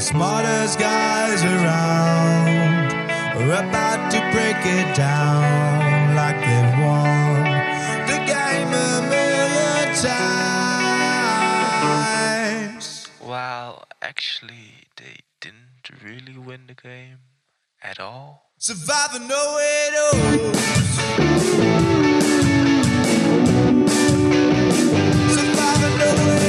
The smartest guys around are about to break it down like they've won the game a million times. Well, actually, they didn't really win the game at all. Survivor know it knows. Survivor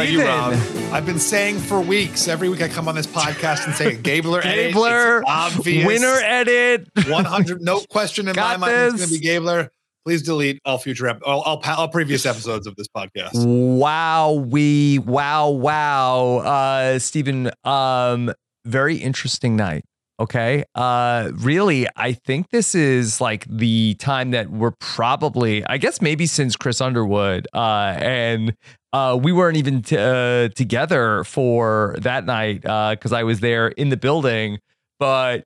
about you, Rob. I've been saying for weeks, every week I come on this podcast and say Gabler edit. Gabler, It's obvious. winner edit. 100, no question in my mind it's going to be Gabler. Please delete all future, ep- all, all, all previous episodes of this podcast. Wow, we wow, wow. Uh Stephen, um, very interesting night. Okay. Uh really, I think this is like the time that we're probably, I guess maybe since Chris Underwood, uh, and uh we weren't even t- uh, together for that night uh because I was there in the building, but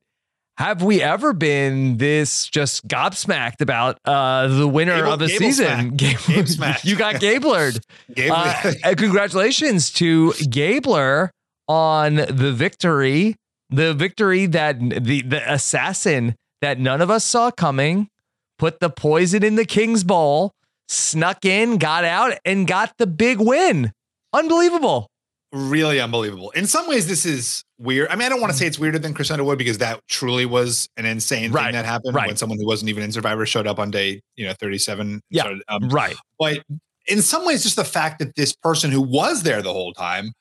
have we ever been this just gobsmacked about uh, the winner Gable- of the Gable season? Gabe- you got Gablered. Gabler. Uh, congratulations to Gabler on the victory. The victory that the, the assassin that none of us saw coming put the poison in the King's Bowl, snuck in, got out, and got the big win. Unbelievable. really unbelievable. In some ways, this is weird. I mean, I don't want to say it's weirder than Chris Underwood because that truly was an insane Right, thing that happened right. when someone who wasn't even in Survivor showed up on day, you know, 37. Yeah, started, um, right. But in some ways, just the fact that this person who was there the whole time,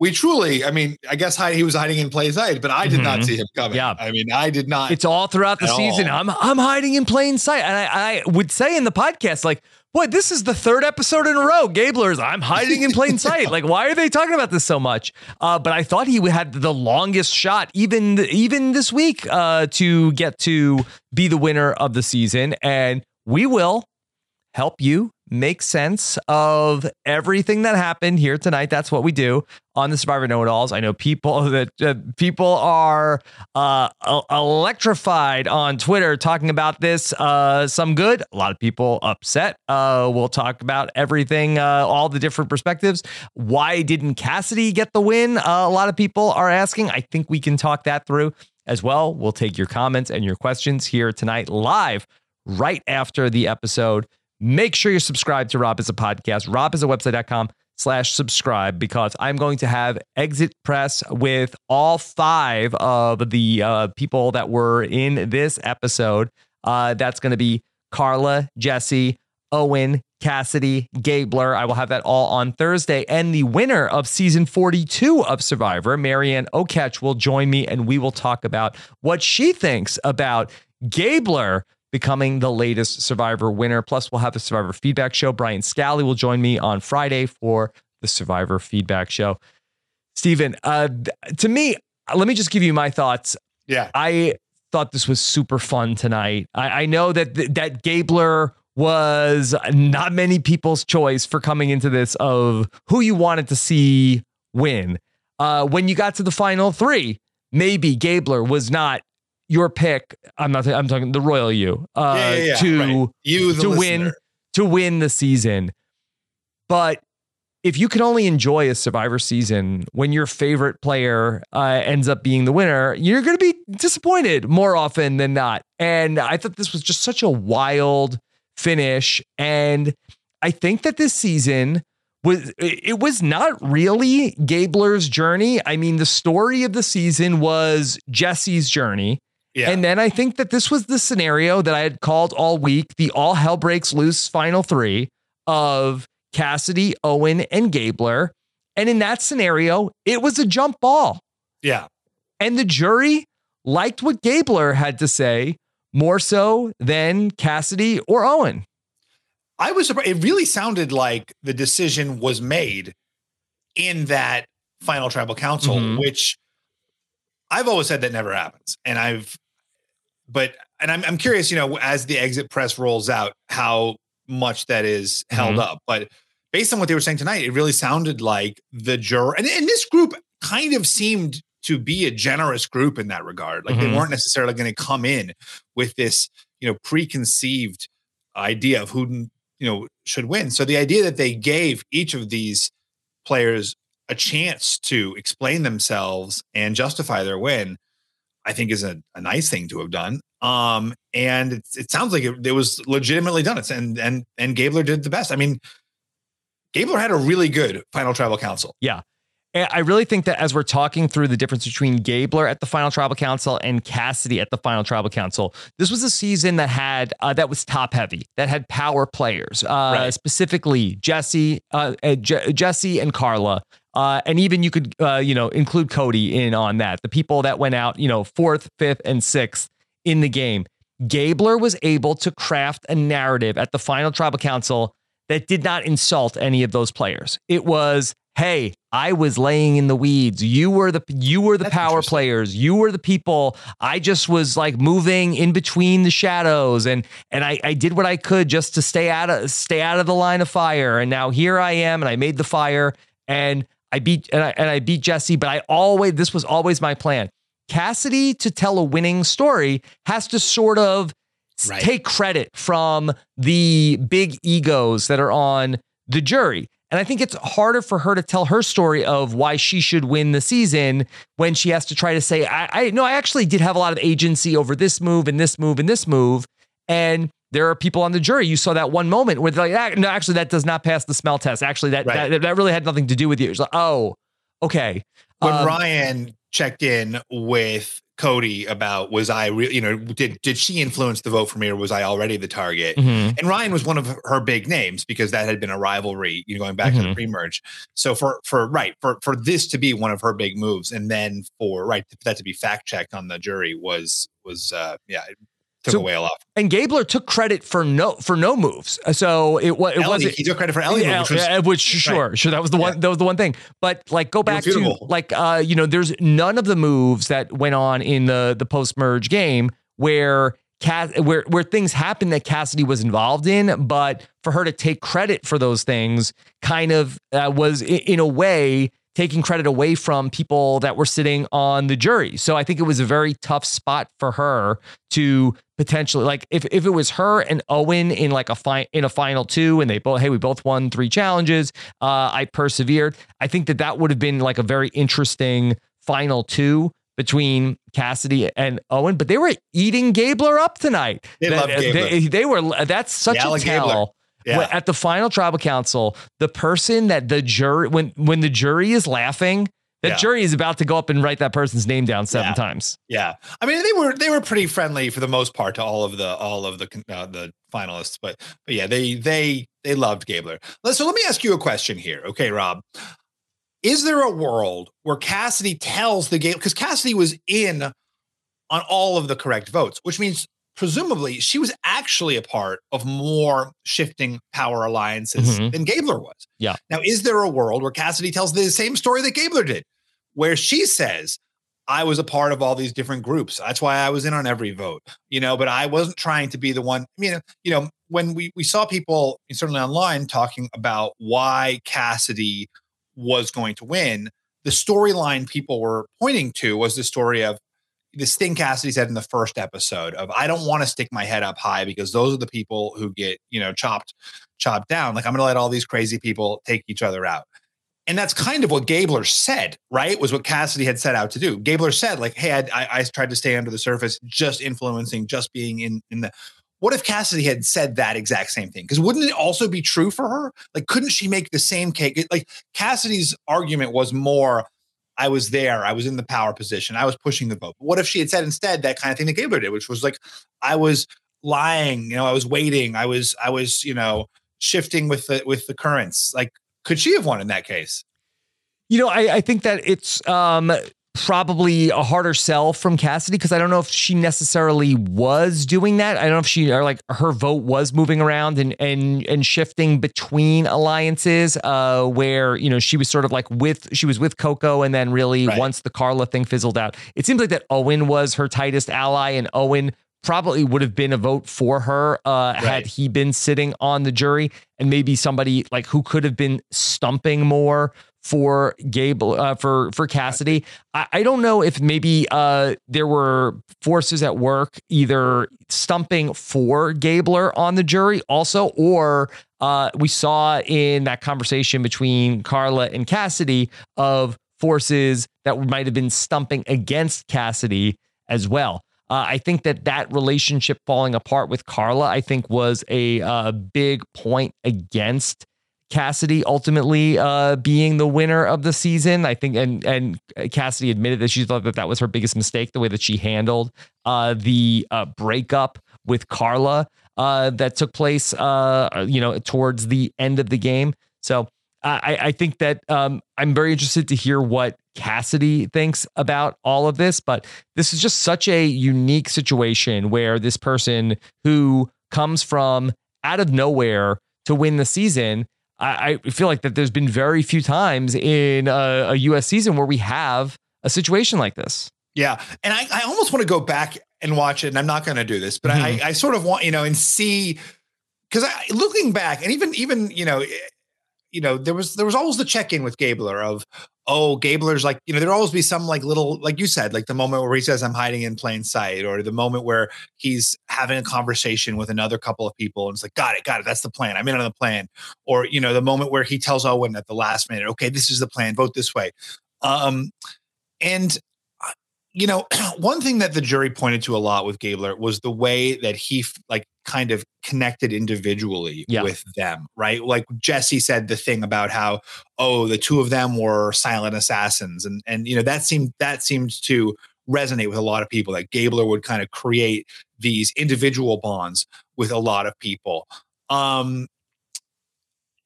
we truly, I mean, I guess he was hiding in plain sight, but I did not Mhm. see him coming. Yeah. I mean, I did not. It's all throughout the season. all. I'm I'm hiding in plain sight, and I, I would say in the podcast, like, boy, this is the third episode in a row. Gabler's I'm hiding in plain sight. Like, why are they talking about this so much? Uh, but I thought he had the longest shot, even even this week, uh, to get to be the winner of the season, and we will help you make sense of everything that happened here tonight. That's what we do on the Survivor Know It Alls. I know people that uh, people are uh, electrified on Twitter talking about this. Uh, some good, a lot of people upset. Uh, we'll talk about everything, uh, all the different perspectives. Why didn't Cassidy get the win? Uh, a lot of people are asking. I think we can talk that through as well. We'll take your comments and your questions here tonight live right after the episode. Make sure you're subscribed to Rob Has a Podcast, robhasawebsite.com slash subscribe because I'm going to have exit press with all five of the uh, people that were in this episode. Uh, that's going to be Karla, Jesse, Owen, Cassidy, Gabler. I will have that all on Thursday. And the winner of season 42 of Survivor, Maryanne Oketch, will join me and we will talk about what she thinks about Gabler becoming the latest Survivor winner. Plus, we'll have a Survivor feedback show. Brian Scally will join me on Friday for the Survivor feedback show. Stephen, uh, to me, let me just give you my thoughts. Yeah. I thought this was super fun tonight. I, I know that that Gabler was not many people's choice for coming into this of who you wanted to see win. Uh, when you got to the final three, maybe Gabler was not your pick. I'm not. I'm talking the royal you. Uh, Yeah, yeah, yeah, to right. You, the to win to win the season. But if you can only enjoy a Survivor season when your favorite player uh, ends up being the winner, you're going to be disappointed more often than not. And I thought this was just such a wild finish. And I think that this season was it was not really Gabler's journey. I mean, the story of the season was Jesse's journey. Yeah. And then I think that this was the scenario that I had called all week, the all hell breaks loose final three of Cassidy, Owen, and Gabler. And in that scenario, it was a jump ball. Yeah. And the jury liked what Gabler had to say more so than Cassidy or Owen. I was surprised. It really sounded like the decision was made in that final tribal council, Mhm. which I've always said that never happens. And I've, but, and I'm, I'm curious, you know, as the exit press rolls out, how much that is held Mhm. up. But based on what they were saying tonight, it really sounded like the juror, and, and this group kind of seemed to be a generous group in that regard. Like Mhm. they weren't necessarily going to come in with this, you know, preconceived idea of who you know should win. So the idea that they gave each of these players a chance to explain themselves and justify their win, I think is a, a nice thing to have done. Um, and it, it sounds like it, it was legitimately done. It's and and and Gabler did the best. I mean, Gabler had a really good final tribal council. Yeah. I really think that as we're talking through the difference between Gabler at the final tribal council and Cassidy at the final tribal council, this was a season that had uh, that was top heavy, that had power players, uh, specifically Jesse, uh, uh, Je- Jesse and Karla, uh, and even you could uh, you know include Cody in on that. The people that went out, you know, fourth, fifth, and sixth in the game. Gabler was able to craft a narrative at the final tribal council that did not insult any of those players. It was, hey, I was laying in the weeds. You were the you were the power players. You were the people. I just was like moving in between the shadows and and I, I did what I could just to stay out of stay out of the line of fire. And now here I am and I made the fire and I beat and I, and I beat Jesse, but I always this was always my plan. Cassidy to tell a winning story has to sort of s- take credit from the big egos that are on the jury. And I think it's harder for her to tell her story of why she should win the season when she has to try to say, I, I no, I actually did have a lot of agency over this move and this move and this move. And there are people on the jury. You saw that one moment where they're like, "Ah, no, actually, that does not pass the smell test. Actually, that that, that really had nothing to do with you. It's like, oh, okay. when Um, Ryan checked in with Cody about was I re- you know did did she influence the vote for me or was I already the target? Mhm. And Ryan was one of her big names because that had been a rivalry, you know, going back to the Mhm. pre-merge. So for for right for for this to be one of her big moves, and then for right for that to be fact checked on the jury was was uh yeah took So- away a lot. And Gabler took credit for no for no moves. So it was it wasn't he took credit for Elie, Yeah, which was- yeah, which sure, sure that was the one that was the one thing. But like go back to like uh you know there's none of the moves that went on in the the post merge game where Cass where where things happened that Cassidy was involved in, but for her to take credit for those things kind of uh, was i- in a way taking credit away from people that were sitting on the jury. So I think it was a very tough spot for her to potentially like if, if it was her and Owen in like a fi- in a final two and they both hey we both won three challenges uh I persevered I think that that would have been like a very interesting final two between Cassidy and Owen, but they were eating Gabler up tonight. They Gabler. They, they were. That's such I a like Gabler. Yeah. At the final tribal council, the person that the jury when when the jury is laughing, that Yeah. jury is about to go up and write that person's name down seven Yeah. times. Yeah, I mean they were they were pretty friendly for the most part to all of the all of the uh, the finalists, but but yeah, they they they loved Gabler. So let me ask you a question here, okay, Rob? Is there a world where Cassidy tells the game because Cassidy was in on all of the correct votes, which means presumably she was actually a part of more shifting power alliances Mhm. than Gabler was. Yeah. Now, is there a world where Cassidy tells the same story that Gabler did, where she says, I was a part of all these different groups. That's why I was in on every vote, you know, but I wasn't trying to be the one. I mean, you know, when we, we saw people certainly online talking about why Cassidy was going to win, the storyline people were pointing to was the story of this thing Cassidy said in the first episode of I don't want to stick my head up high because those are the people who get, you know, chopped, chopped down. Like I'm gonna let all these crazy people take each other out. And that's kind of what Gabler said, right? Was what Cassidy had set out to do. Gabler said, like, hey, I, I, I tried to stay under the surface, just influencing, just being in, in the. What if Cassidy had said that exact same thing? Because wouldn't it also be true for her? Like, couldn't she make the same cake? Like, Cassidy's argument was more, I was there, I was in the power position, I was pushing the vote. What if she had said instead that kind of thing that Gabler did, which was like, I was lying, you know, I was waiting, I was, I was, you know, shifting with the with the currents. Like, could she have won in that case? You know, I, I think that it's um, probably a harder sell from Cassidy because I don't know if she necessarily was doing that. I don't know if she or like her vote was moving around and and and shifting between alliances. Uh, where you know she was sort of like with she was with Coco, and then really once the Karla thing fizzled out, it seems like that Owen was her tightest ally, and Owen probably would have been a vote for her uh, had he been sitting on the jury, and maybe somebody like who could have been stumping more for Gable uh, for for Cassidy. I, I don't know if maybe uh, there were forces at work either stumping for Gabler on the jury also, or uh, we saw in that conversation between Karla and Cassidy of forces that might have been stumping against Cassidy as well. Uh, I think that that relationship falling apart with Karla, I think, was a uh, big point against Cassidy ultimately uh, being the winner of the season. I think, and and Cassidy admitted that she thought that that was her biggest mistake, the way that she handled uh, the uh, breakup with Karla uh, that took place, uh, you know, towards the end of the game. So I, I think that um, I'm very interested to hear what Cassidy thinks about all of this. But this is just such a unique situation where this person who comes from out of nowhere to win the season. I, I feel like that there's been very few times in a, a U.S. season where we have a situation like this. Yeah. And I, I almost want to go back and watch it. And I'm not going to do this, but Mhm. I, I sort of want, you know, and see, because I looking back and even, even, you know, eh, you know, there was, there was always the check in with Gabler of, oh, Gabler's like, you know, there'd always be some like little, like you said, like the moment where he says, I'm hiding in plain sight, or the moment where he's having a conversation with another couple of people and it's like, got it, got it. That's the plan. I'm in on the plan. Or, you know, the moment where he tells Owen at the last minute, okay, this is the plan, vote this way. Um, and uh, you know, one thing that the jury pointed to a lot with Gabler was the way that he like kind of connected individually Yeah. with them, right? Like Jesse said the thing about how oh, the two of them were silent assassins, and and you know that seemed that seemed to resonate with a lot of people. That Gabler would kind of create these individual bonds with a lot of people. Um,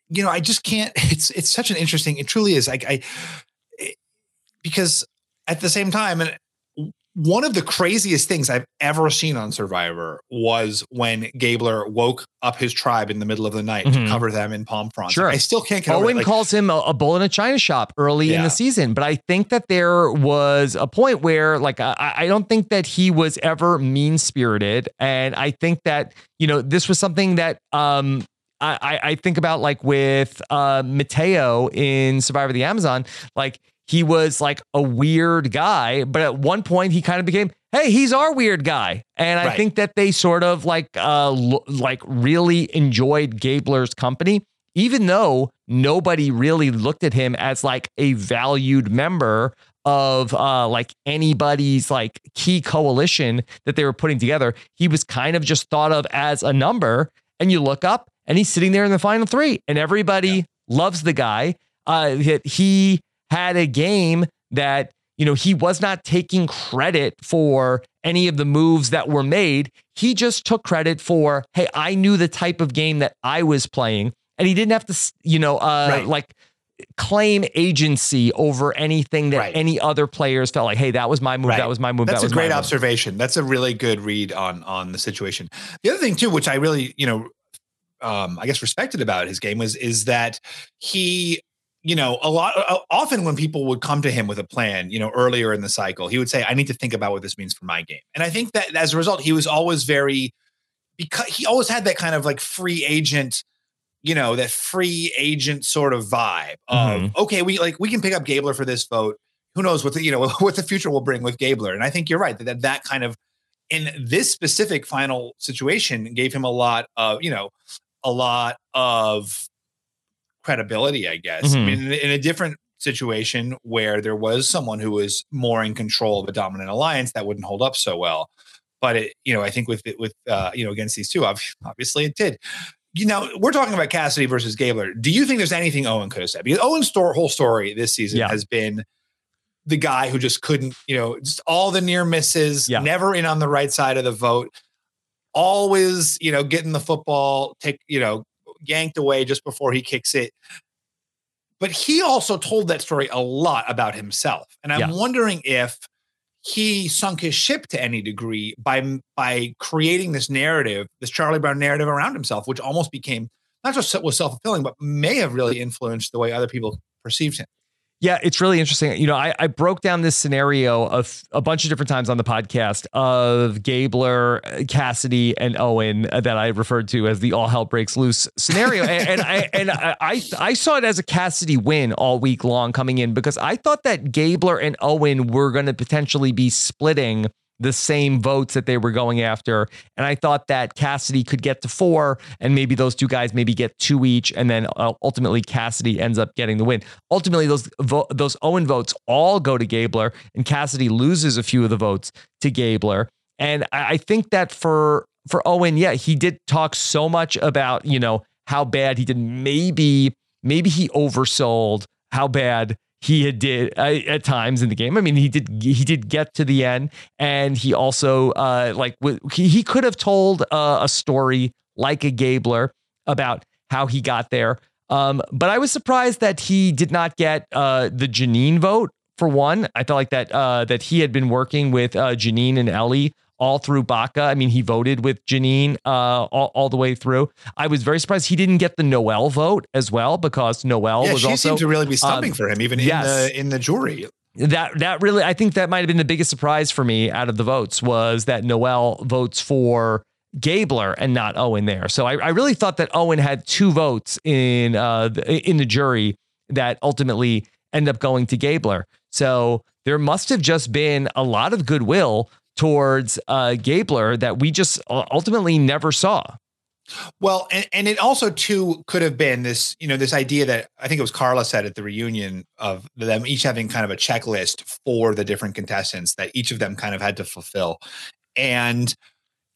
you know, I just can't. It's it's such an interesting. It truly is. Like I, it- because at the same time, and one of the craziest things I've ever seen on Survivor was when Gabler woke up his tribe in the middle of the night Mhm. to cover them in palm fronds. Sure. I still can't get over Owen it. Like, calls him a, a bull in a china shop early in the season, but I think that there was a point where, like, I, I don't think that he was ever mean spirited, and I think that you know this was something that um. I, I- I think about like with uh, Mateo in Survivor the Amazon, like he was like a weird guy, but at one point he kind of became, hey, he's our weird guy, and I Right. think that they sort of like uh lo- like really enjoyed Gabler's company even though nobody really looked at him as like a valued member of uh, like anybody's like key coalition that they were putting together. He was kind of just thought of as a number. And you look up and he's sitting there in the final three, and everybody loves the guy. Uh, that he had a game that you know he was not taking credit for any of the moves that were made. He just took credit for, hey, I knew the type of game that I was playing, and he didn't have to, you know, uh, Right. like claim agency over anything that Right. any other players felt like, hey, that was my move, Right. that was my move, That's that was a great my move. observation. That's a really good read on on the situation. The other thing too, which I really, you know, um, I guess respected about his game was is that he, you know, a lot uh, often when people would come to him with a plan, you know, earlier in the cycle, he would say, "I need to think about what this means for my game." And I think that as a result, he was always very because he always had that kind of like free agent you know that free agent sort of vibe of Mhm. okay we like we can pick up gabler for this vote who knows what the you know what the future will bring with gabler and i think you're right that that, that kind of in this specific final situation gave him a lot of you know a lot of credibility i guess i Mhm. mean in, in a different situation where there was someone who was more in control of a dominant alliance that wouldn't hold up so well but it you know i think with it with uh you know against these two obviously it did you know we're talking about cassidy versus gabler do you think there's anything owen could have said because owen's whole story this season Yeah. has been the guy who just couldn't you know just all the near misses Yeah. never in on the right side of the vote always you know getting the football take you know yanked away just before he kicks it but he also told that story a lot about himself and i'm Yeah. wondering if he sunk his ship to any degree by by creating this narrative this charlie brown narrative around himself which almost became not just was self-fulfilling but may have really influenced the way other people perceived him Yeah, it's really interesting. You know, I, I broke down this scenario of a bunch of different times on the podcast of Gabler, Cassidy, and Owen uh, that I referred to as the all hell breaks loose scenario. and, and I and I, I I saw it as a Cassidy win all week long coming in because I thought that Gabler and Owen were going to potentially be splitting the same votes that they were going after. And I thought that Cassidy could get to four, and maybe those two guys maybe get two each, and then ultimately Cassidy ends up getting the win. Ultimately, those vo- those Owen votes all go to Gabler, and Cassidy loses a few of the votes to Gabler. And I, I think that for for Owen, yeah, he did talk so much about you know how bad he did. Maybe maybe he oversold how bad he had did uh, at times in the game. I mean, he did he did get to the end, and he also uh, like w- he, could have told uh, a story like a Gabler about how he got there. Um, but I was surprised that he did not get uh, the Jeanine vote for one. I felt like that uh, that he had been working with uh, Jeanine and Elie all through Baka. I mean, he voted with Jeanine uh, all, all the way through. I was very surprised he didn't get the Noelle vote as well because Noelle yeah was she also seemed to really be stumping um, for him even yes. in the in the jury that that really I think that might have been the biggest surprise for me out of the votes was that Noelle votes for Gabler and not Owen there. So I, I really thought that Owen had two votes in uh the, in the jury that ultimately end up going to Gabler. So there must have just been a lot of goodwill towards uh Gabler that we just ultimately never saw. Well, and, and it also too could have been this, you know, this idea that I think it was Karla said at the reunion of them each having kind of a checklist for the different contestants that each of them kind of had to fulfill. And,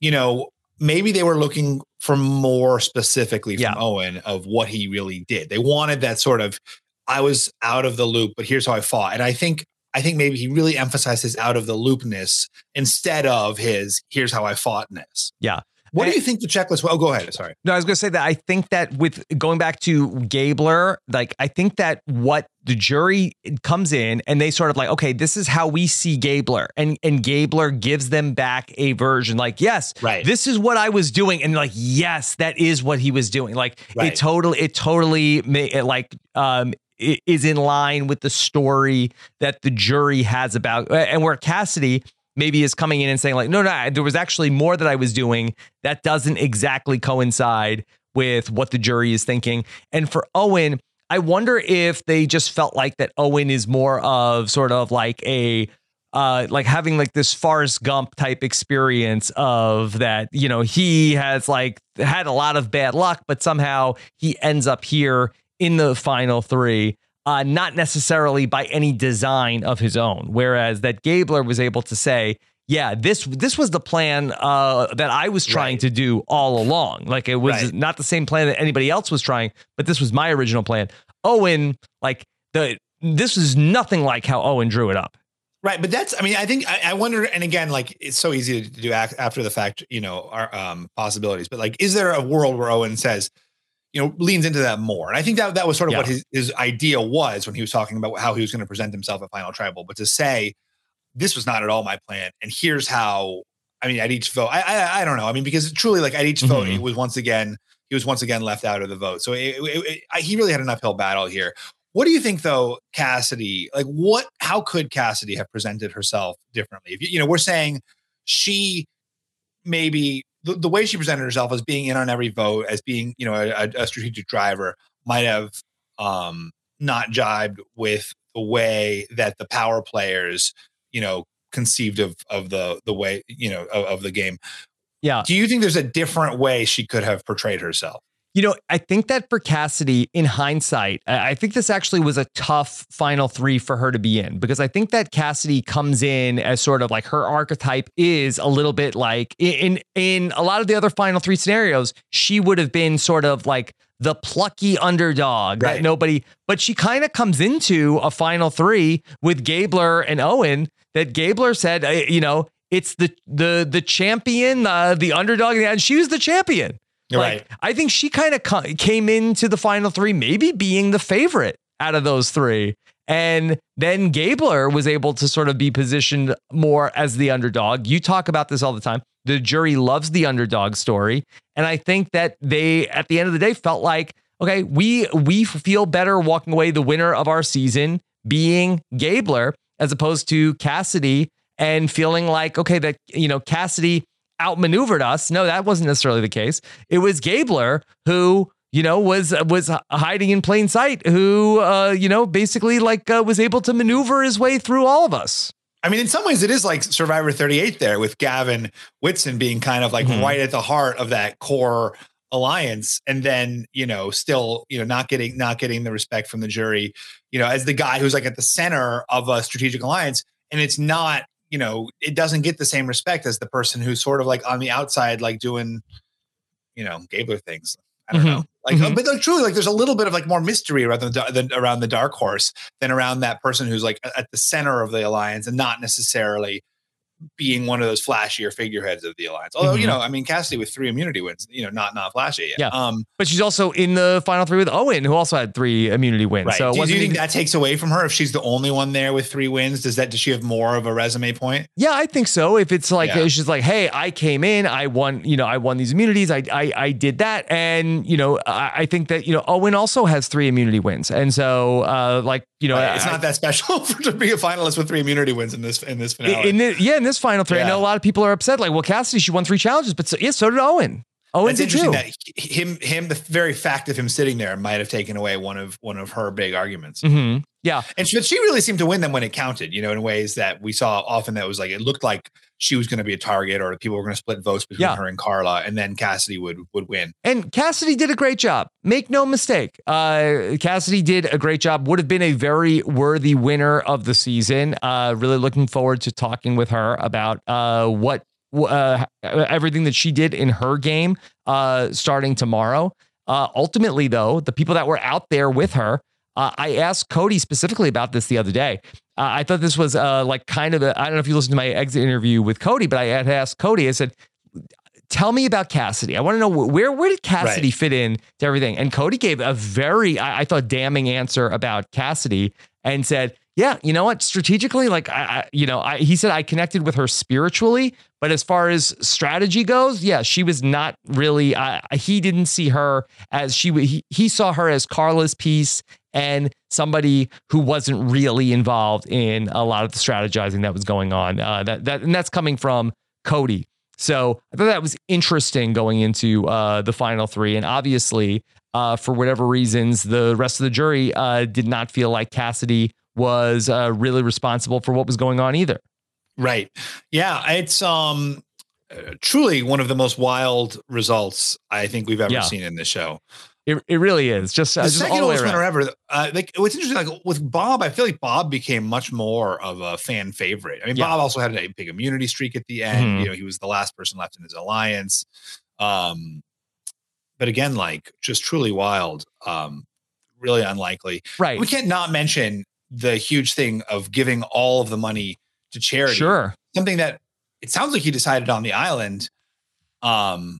you know, maybe they were looking for more specifically from Owen of what he really did. They wanted that sort of I was out of the loop, but here's how I fought. And I think I think maybe he really emphasizes out of the loopness instead of his here's how I foughtness. Yeah. What do you think the checklist? Oh, go ahead. Sorry. No, I was going to say that I think that with going back to Gabler, like I think that what the jury comes in and they sort of like, okay, this is how we see Gabler, and and Gabler gives them back a version, like, yes, right, this is what I was doing, and like, yes, that is what he was doing. Like Right. it totally, it totally, it like um is in line with the story that the jury has about, and where Cassidy maybe is coming in and saying like no no there was actually more that i was doing that doesn't exactly coincide with what the jury is thinking. And for owen i wonder if they just felt like that owen is more of sort of like a uh like having like this Forrest Gump type experience of that you know he has like had a lot of bad luck but somehow he ends up here in the final 3 uh, not necessarily by any design of his own. Whereas that Gabler was able to say, yeah, this this was the plan uh, that I was trying to do all along. Like it was Right. not the same plan that anybody else was trying, but this was my original plan. Owen, like the this is nothing like how Owen drew it up. Right, but that's I mean I think I, I wonder and again like it's so easy to do after the fact you know our um possibilities but like is there a world where Owen says you know leans into that more and I think that that was sort of what his his idea was when he was talking about how he was going to present himself at final tribal but to say this was not at all my plan and here's how I mean at each vote I I, I don't know I mean because truly like at each vote Mhm. it was once again he was once again left out of the vote so it, it, it, I, he really had an uphill battle here what do you think though, Cassidy? Like what how could Cassidy have presented herself differently? If you, you know, we're saying she maybe the, the way she presented herself as being in on every vote, as being, you know, a, a strategic driver might have um not jibed with the way that the power players, you know, conceived of of the the way, you know, of, of the game. Yeah. Do you think there's a different way she could have portrayed herself? You know, I think that for Cassidy, in hindsight, I think this actually was a tough final three for her to be in because I think that Cassidy comes in as sort of like her archetype is a little bit like in in a lot of the other final three scenarios, she would have been sort of like the plucky underdog that nobody, but she kind of comes into a final three with Gabler and Owen that Gabler said, you know, it's the the the champion, uh, the underdog, and she was the champion. Like, I think she kind of came into the final three, maybe being the favorite out of those three. And then Gabler was able to sort of be positioned more as the underdog. You talk about this all the time. The jury loves the underdog story. And I think that they, at the end of the day, felt like, okay, we we feel better walking away the winner of our season being Gabler as opposed to Cassidy and feeling like, okay, that, you know, Cassidy outmaneuvered us. No, that wasn't necessarily the case. It was Gabler who, you know, was was hiding in plain sight, who, uh, you know, basically like uh, was able to maneuver his way through all of us. I mean, in some ways, it is like Survivor 38 there with Gavin Whitson being kind of like Mhm. right at the heart of that core alliance. And then, you know, still, you know, not getting, not getting the respect from the jury, you know, as the guy who's like at the center of a strategic alliance. And it's not, you know, it doesn't get the same respect as the person who's sort of like on the outside, like doing, you know, Gabler things. I don't Mhm. know. Like, uh, Mhm. but like, truly, like, there's a little bit of like more mystery around the, than around the dark horse than around that person who's like at the center of the alliance and not necessarily being one of those flashier figureheads of the alliance. Although, you Mhm. know, I mean, Cassidy with three immunity wins, you know, not not flashy. Yeah. Um, But she's also in the final three with Owen, who also had three immunity wins. right. So do, you- do you think that takes away from her if she's the only one there with three wins? Does that does she have more of a resume point? Yeah, I think so. If it's like Yeah. she's like, "Hey, I came in, I won, you know, I won these immunities, I I, I did that," and you know, I, I think that you know Owen also has three immunity wins, and so uh, like you know, Right, it's I- not that special for to be a finalist with three immunity wins in this in this finale. in, the, yeah, in this final three, I know a lot of people are upset. Like, well, Cassidy, she won three challenges, but so, yeah, so did Owen. Owen It's did interesting too. that him him the very fact of him sitting there might have taken away one of one of her big arguments. Mhm. Yeah, And she, but she really seemed to win them when it counted, you know, in ways that we saw often that was like it looked like she was going to be a target or people were going to split votes between Yeah. her and Karla, and then Cassidy would would win. And Cassidy did a great job. Make no mistake. Uh, Cassidy did a great job. Would have been a very worthy winner of the season. Uh, really looking forward to talking with her about uh, what uh, everything that she did in her game uh, starting tomorrow. Uh, ultimately, though, the people that were out there with her, uh, I asked Cody specifically about this the other day. Uh, I thought this was uh, like kind of a, I don't know if you listened to my exit interview with Cody, but I had asked Cody, I said, tell me about Cassidy. I want to know where where did Cassidy Right. fit in to everything? And Cody gave a very, I, I thought, damning answer about Cassidy and said, "Yeah, you know what? Strategically, like I, I you know, I, he said I connected with her spiritually, but as far as strategy goes, yeah, she was not really. I he didn't see her as she. He, he saw her as Karla's piece." And somebody who wasn't really involved in a lot of the strategizing that was going on. Uh, that that and that's coming from Cody. So I thought that was interesting going into uh, the final three. And obviously, uh, for whatever reasons, the rest of the jury uh, did not feel like Cassidy was uh, really responsible for what was going on either. Right. Yeah, it's um uh, truly one of the most wild results I think we've ever Yeah. seen in this show. It, it really is. Just, uh, the just all second oldest winner ever. Uh, like what's interesting, like with Bob, I feel like Bob became much more of a fan favorite. I mean, Yeah. Bob also had a big immunity streak at the end. Mhm. You know, he was the last person left in his alliance. Um, but again, like just truly wild. Um, really unlikely. Right. We can't not mention the huge thing of giving all of the money to charity. Sure. Something that it sounds like he decided on the island. Um,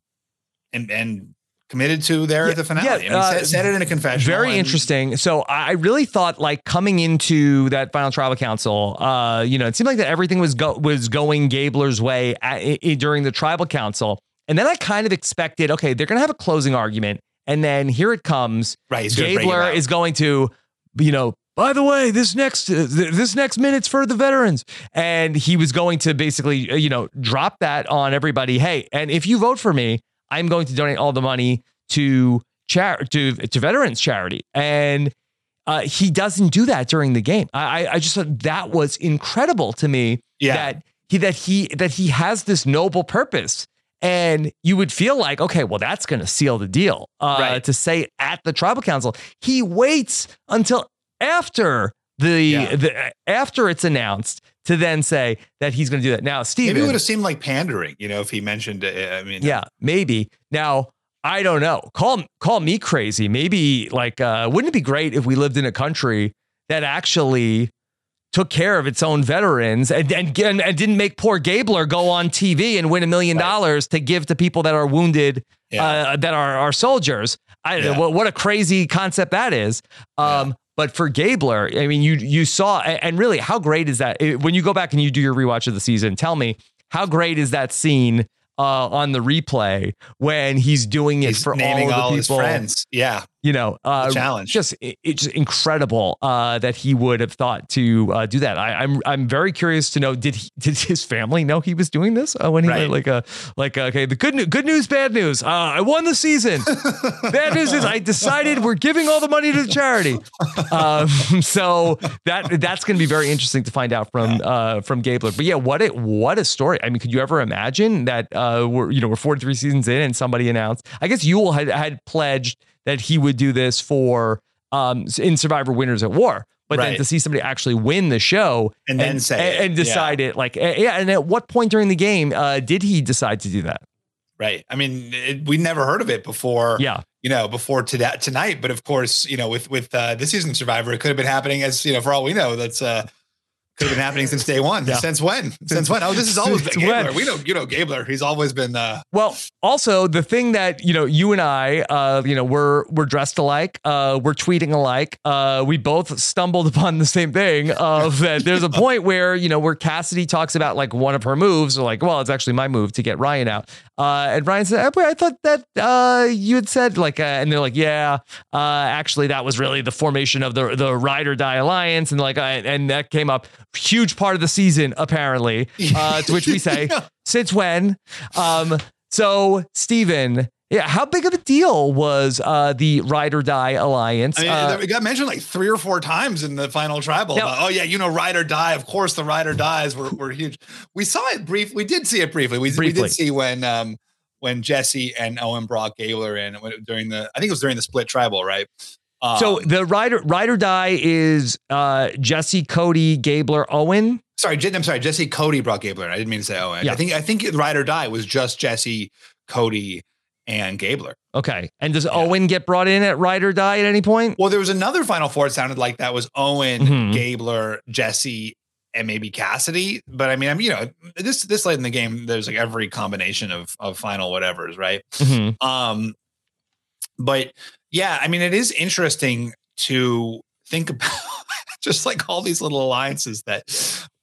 and and committed to there at the finale. yeah, I mean, uh, said, said it in a confession. Very interesting. So I really thought like coming into that final tribal council, uh, you know, it seemed like that everything was go- was going Gabler's way at, during the tribal council, and then I kind of expected, okay, they're gonna have a closing argument, and then here it comes. Right, he's gonna break it Gabler is going to, you know. By the way, this next uh, this next minute's for the veterans, and he was going to basically, uh, you know, drop that on everybody. Hey, and if you vote for me, I'm going to donate all the money to char- to to veterans charity, and uh, he doesn't do that during the game. I I- just thought that was incredible to me. Yeah. that he that he that he has this noble purpose. And you would feel like, okay, well, that's going to seal the deal. Uh, Right. To say it at the tribal council, he waits until after the, Yeah. the after it's announced to then say that he's going to do that. Now, Steve, Maybe it would have seemed like pandering, you know, if he mentioned. I mean, yeah, maybe. Now, I don't know. Call call me crazy. Maybe like uh wouldn't it be great if we lived in a country that actually took care of its own veterans and and, and, and didn't make poor Gabler go on TV and win a million dollars to give to people that are wounded uh, that are our soldiers. I Yeah. what, what a crazy concept that is. Um But for Gabler, I mean, you you saw, and really, how great is that? When you go back and you do your rewatch of the season, tell me how great is that scene uh, on the replay when he's doing it He's for all all the his people. friends. Yeah. You know, uh, challenge. Just it- it's just incredible uh, that he would have thought to uh, do that. I, I'm I'm very curious to know did he, did his family know he was doing this uh, when he Right. like a like okay the good news good news bad news uh, I won the season bad news is I decided we're giving all the money to the charity um, so that that's going to be very interesting to find out from uh, from Gabler but yeah what it what a story I mean could you ever imagine that uh, we're you know we're 43 seasons in and somebody announced I guess Yule had had pledged that he would do this for um in Survivor Winners at War. But then to see somebody actually win the show And then say and, and decide it like yeah. And at what point during the game uh, did he decide to do that? Right. I mean, it, we never heard of it before. Yeah. You know, before today tonight. But of course, you know, with with uh, this season Survivor, it could have been happening as you know, for all we know, that's uh could have been happening since day one. Yeah. Since when? Since when? Oh, this has always been Gabler. when? We know, you know, Gabler. He's always been. uh Well, also the thing that you know, you and I, uh, you know, we're we're dressed alike, uh, we're tweeting alike. Uh, we both stumbled upon the same thing of that. There's a point where you know where Cassidy talks about like one of her moves, or like, well, it's actually my move to get Ryan out. Uh, and Ryan said, "Eh, I thought that uh, you had said like, uh, and they're like, yeah, uh, actually, that was really the formation of the the ride or die alliance, and like, uh, and that came up huge part of the season apparently. Uh, to which we say, since when? Um, so Steven, yeah, how big of a deal was uh, the ride or die alliance? I mean, Uh, it got mentioned like three or four times in the final tribal. Now- about, oh yeah, you know, ride or die. Of course, the ride or dies were, were huge. We saw it brief. We did see it briefly. We, we did see when um when Jesse and Owen brought Gabler in during the. I think it was during the split tribal, right? Um, so the rider ride or die is uh, Jesse, Cody, Gabler, Owen. sorry, I'm sorry. Jesse Cody brought Gabler. I didn't mean to say Owen. Yeah. I think I think ride or die was just Jesse, Cody, and Gabler. Okay, and does Owen get brought in at ride or die at any point? Well, there was another final four. It sounded like that was Owen, Mhm. Gabler, Jesse, and maybe Cassidy. But I mean, I'm you know this this late in the game, there's like every combination of of final whatevers, right? Mhm. Um, but yeah, I mean, it is interesting to think about just like all these little alliances that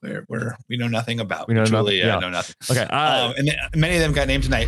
we're, we're we know nothing about. We know truly nothing, yeah. know nothing. Okay, uh, um, and many of them got named tonight.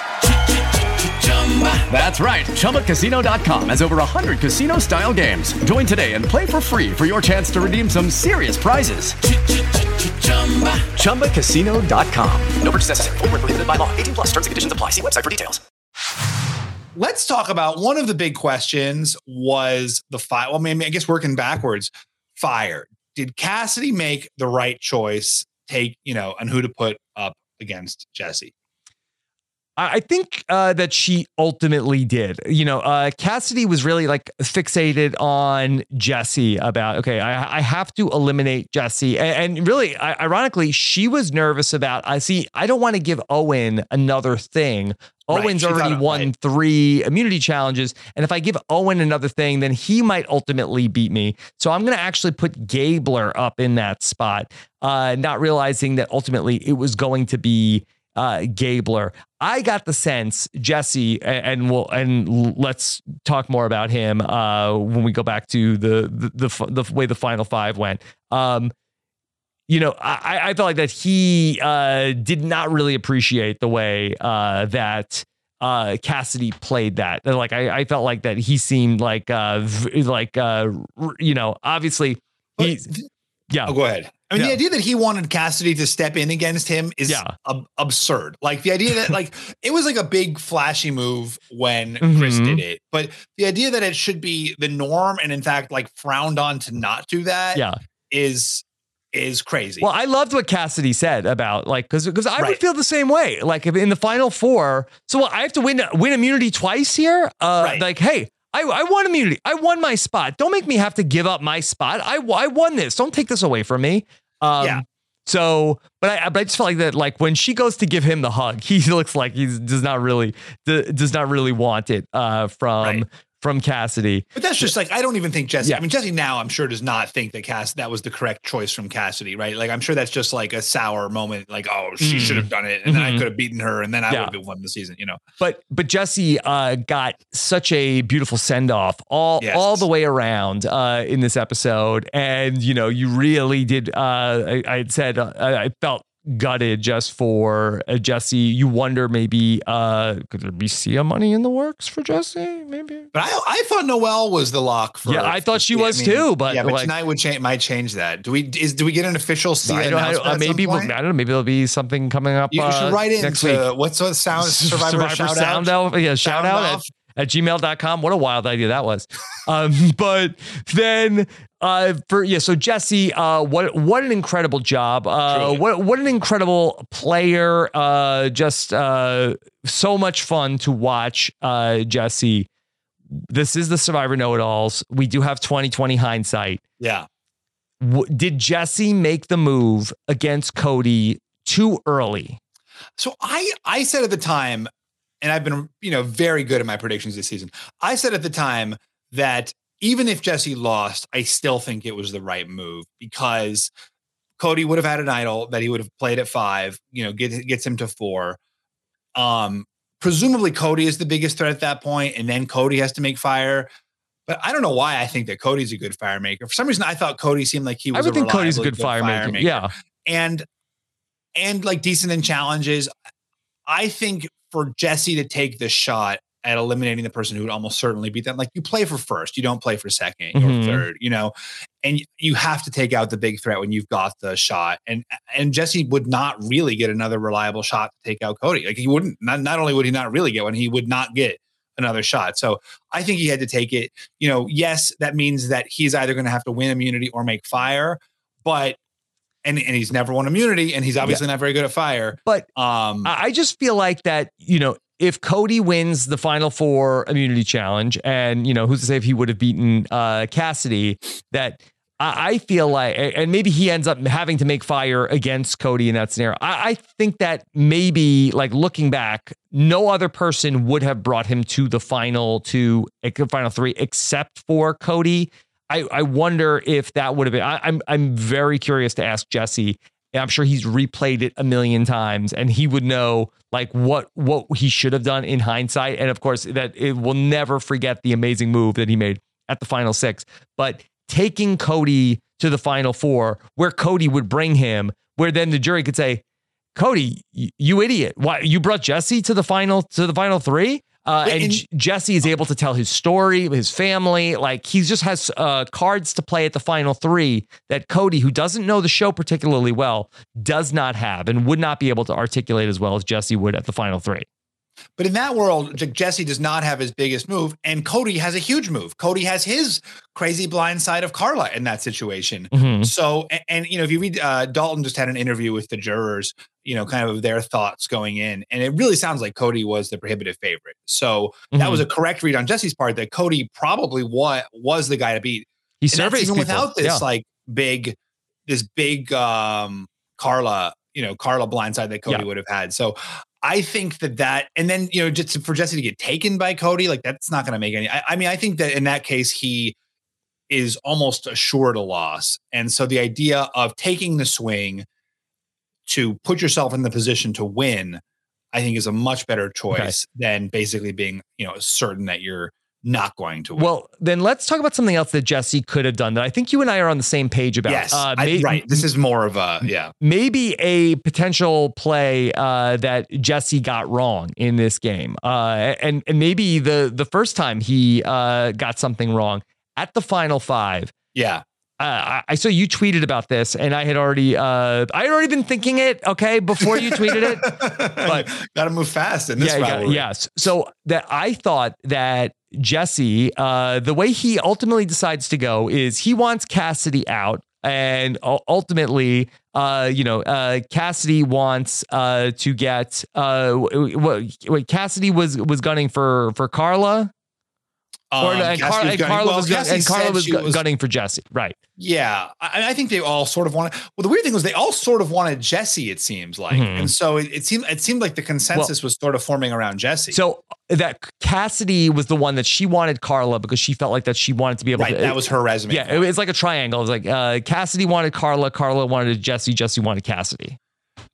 That's right. ChumbaCasino.com has over 100 casino style games. Join today and play for free for your chance to redeem some serious prizes. ChumbaCasino.com. No purchase necessary. Void where prohibited by law. 18 plus. Terms and conditions apply. See website for details. Let's talk about one of the big questions was the fire. Well, I mean, I guess working backwards, fire. Did Cassidy make the right choice? Take, you know, and who to put up against Jesse? I think uh, that she ultimately did. You know, uh, Cassidy was really like fixated on Jesse about, okay, I, I have to eliminate Jesse. And, and really, I, ironically, she was nervous about, I see, I don't want to give Owen another thing. Right, Owen's she already won right. three immunity challenges. And if I give Owen another thing, then he might ultimately beat me. So I'm going to actually put Gabler up in that spot, uh, not realizing that ultimately it was going to be uh, Gabler. I got the sense Jesse, and we'll and let's talk more about him uh, when we go back to the the the, the way the final five went. Um, you know, I, I felt like that he uh, did not really appreciate the way uh, that uh, Cassidy played that. Like I, I felt like that he seemed like uh, like uh, you know, obviously he's yeah. Oh, go ahead. I mean, Yeah. the idea that he wanted Cassidy to step in against him is Yeah. ab- absurd. Like the idea that like it was like a big flashy move when Chris Mhm. did it, but the idea that it should be the norm and in fact like frowned on to not do that Yeah. is is crazy. Well, I loved what Cassidy said about like because because I would feel the same way. Like if in the final four, so I have to win win immunity twice here. Uh, Right. Like, hey, I, I won immunity. I won my spot. Don't make me have to give up my spot. I I won this. Don't take this away from me. Um, Yeah. So, but I, but I just felt like that. Like when she goes to give him the hug, he looks like he does not really does not really want it uh, from Right. From Cassidy. But that's just like I don't even think Jesse. Yeah. I mean, Jesse now I'm sure does not think that Cass that was the correct choice from Cassidy, right? Like I'm sure that's just like a sour moment, like oh she Mm. should have done it, and then I Mhm. could have beaten her, and then I Yeah. would have won the season, you know. But but Jesse uh, got such a beautiful send off all Yes. all the way around uh, in this episode, and you know you really did. Uh, I, I said uh, I I felt gutted just for uh, Jesse. You wonder maybe uh, could there be Sia money in the works for Jesse? Maybe. But I I thought Noelle was the lock for. Yeah, I thought she was too, but, yeah, but like- tonight would change might change that. Do we is do we get an official Sia I don't, I, announcement uh, maybe? I don't know. Maybe there'll be something coming up. You, you should uh, write next into week. what's the sound Survivor, shout sound out? out. Yeah, shout Sound out at, at gmail.com. What a wild idea that was. Um, but then uh for yeah, so Jesse, uh what what an incredible job. Uh what what an incredible player. Uh just uh so much fun to watch uh Jesse. This is the Survivor Know-It-Alls. We do have 2020 hindsight. Yeah. W- did Jesse make the move against Cody too early? So I I said at the time, and I've been you know very good at my predictions this season. I said at the time that even if Jesse lost, I still think it was the right move because Cody would have had an idol that he would have played at five. You know, get, gets him to four. Um, presumably Cody is the biggest threat at that point, and then Cody has to make fire. But I don't know why I think that Cody's a good fire maker. For some reason, I thought Cody seemed like he was. I would think Cody's a reliably good fire maker. Yeah. and and like decent in challenges. I think for Jesse to take the shot at eliminating the person who would almost certainly beat them, like you play for first, you don't play for 2nd Mhm. or third, you know, and you have to take out the big threat when you've got the shot. And and Jesse would not really get another reliable shot to take out Cody. Like he wouldn't. Not not only would he not really get one, he would not get another shot. So I think he had to take it. You know, yes, that means that he's either going to have to win immunity or make fire, but and and he's never won immunity, and he's obviously not very good at fire. But um, I just feel like that, you know, if Cody wins the final four immunity challenge, and you know, who's to say if he would have beaten uh, Cassidy, that I, I feel like, and maybe he ends up having to make fire against Cody in that scenario. I, I think that maybe, like looking back, no other person would have brought him to the final two, final three, except for Cody. I, I wonder if that would have been. I, I'm I'm very curious to ask Jesse I'm sure he's replayed it a million times and he would know like what what he should have done in hindsight. And of course, that it will never forget the amazing move that he made at the final six. But taking Cody to the final four, where Cody would bring him, where then the jury could say, Cody, you, you idiot. Why you brought Jesse to the final to the final three? Uh, Wait, and and- Jesse is able to tell his story, his family. Like he just has uh, cards to play at the final three that Cody, who doesn't know the show particularly well, does not have and would not be able to articulate as well as Jesse would at the final three. But in that world, Jesse does not have his biggest move, and Cody has a huge move. Cody has his crazy blind side of Karla in that situation. Mhm. So, and, and you know, if you read, uh, Dalton just had an interview with the jurors, you know, kind of their thoughts going in, and it really sounds like Cody was the prohibitive favorite. So that was a correct read on Jesse's part that Cody probably was was the guy to beat. He surveys even people. without this Yeah. like big, this big um Karla, you know, Karla blindside that Cody Yeah. would have had. So I think that that, and then you know, just for Jesse to get taken by Cody, like that's not going to make any. I, I mean, I think that in that case, he is almost assured a loss, and so the idea of taking the swing to put yourself in the position to win, I think, is a much better choice than basically being, you know, certain that you're not going to win. Well, then let's talk about something else that Jesse could have done that I think you and I are on the same page about. yes, Uh, I- right. This is more of a yeah. maybe a potential play uh, that Jesse got wrong in this game, uh, and and maybe the the first time he uh, got something wrong at the final five. Yeah. Uh, I, I saw you tweeted about this, and I had already uh, I had already been thinking it. Okay, before you tweeted it, but got to move fast in this yeah, rivalry. yes. So that I thought that Jesse, uh, the way he ultimately decides to go is he wants Cassidy out, and ultimately, uh, you know, uh, Cassidy wants uh, to get uh, what, what Cassidy was was gunning for for Karla. Or, Um, and, Car- and Karla well, was, and Karla was was- gunning for Jesse, right? Yeah, I, I think they all sort of wanted. Well, the weird thing was they all sort of wanted Jesse. It seems like, Mhm. and so it, it seemed it seemed like the consensus was sort of forming around Jesse. So that Cassidy was the one that she wanted Karla because she felt like that she wanted to be able Right, to. that was her resume Yeah, it was like a triangle. It was like uh, Cassidy wanted Karla, Karla wanted Jesse, Jesse wanted Cassidy.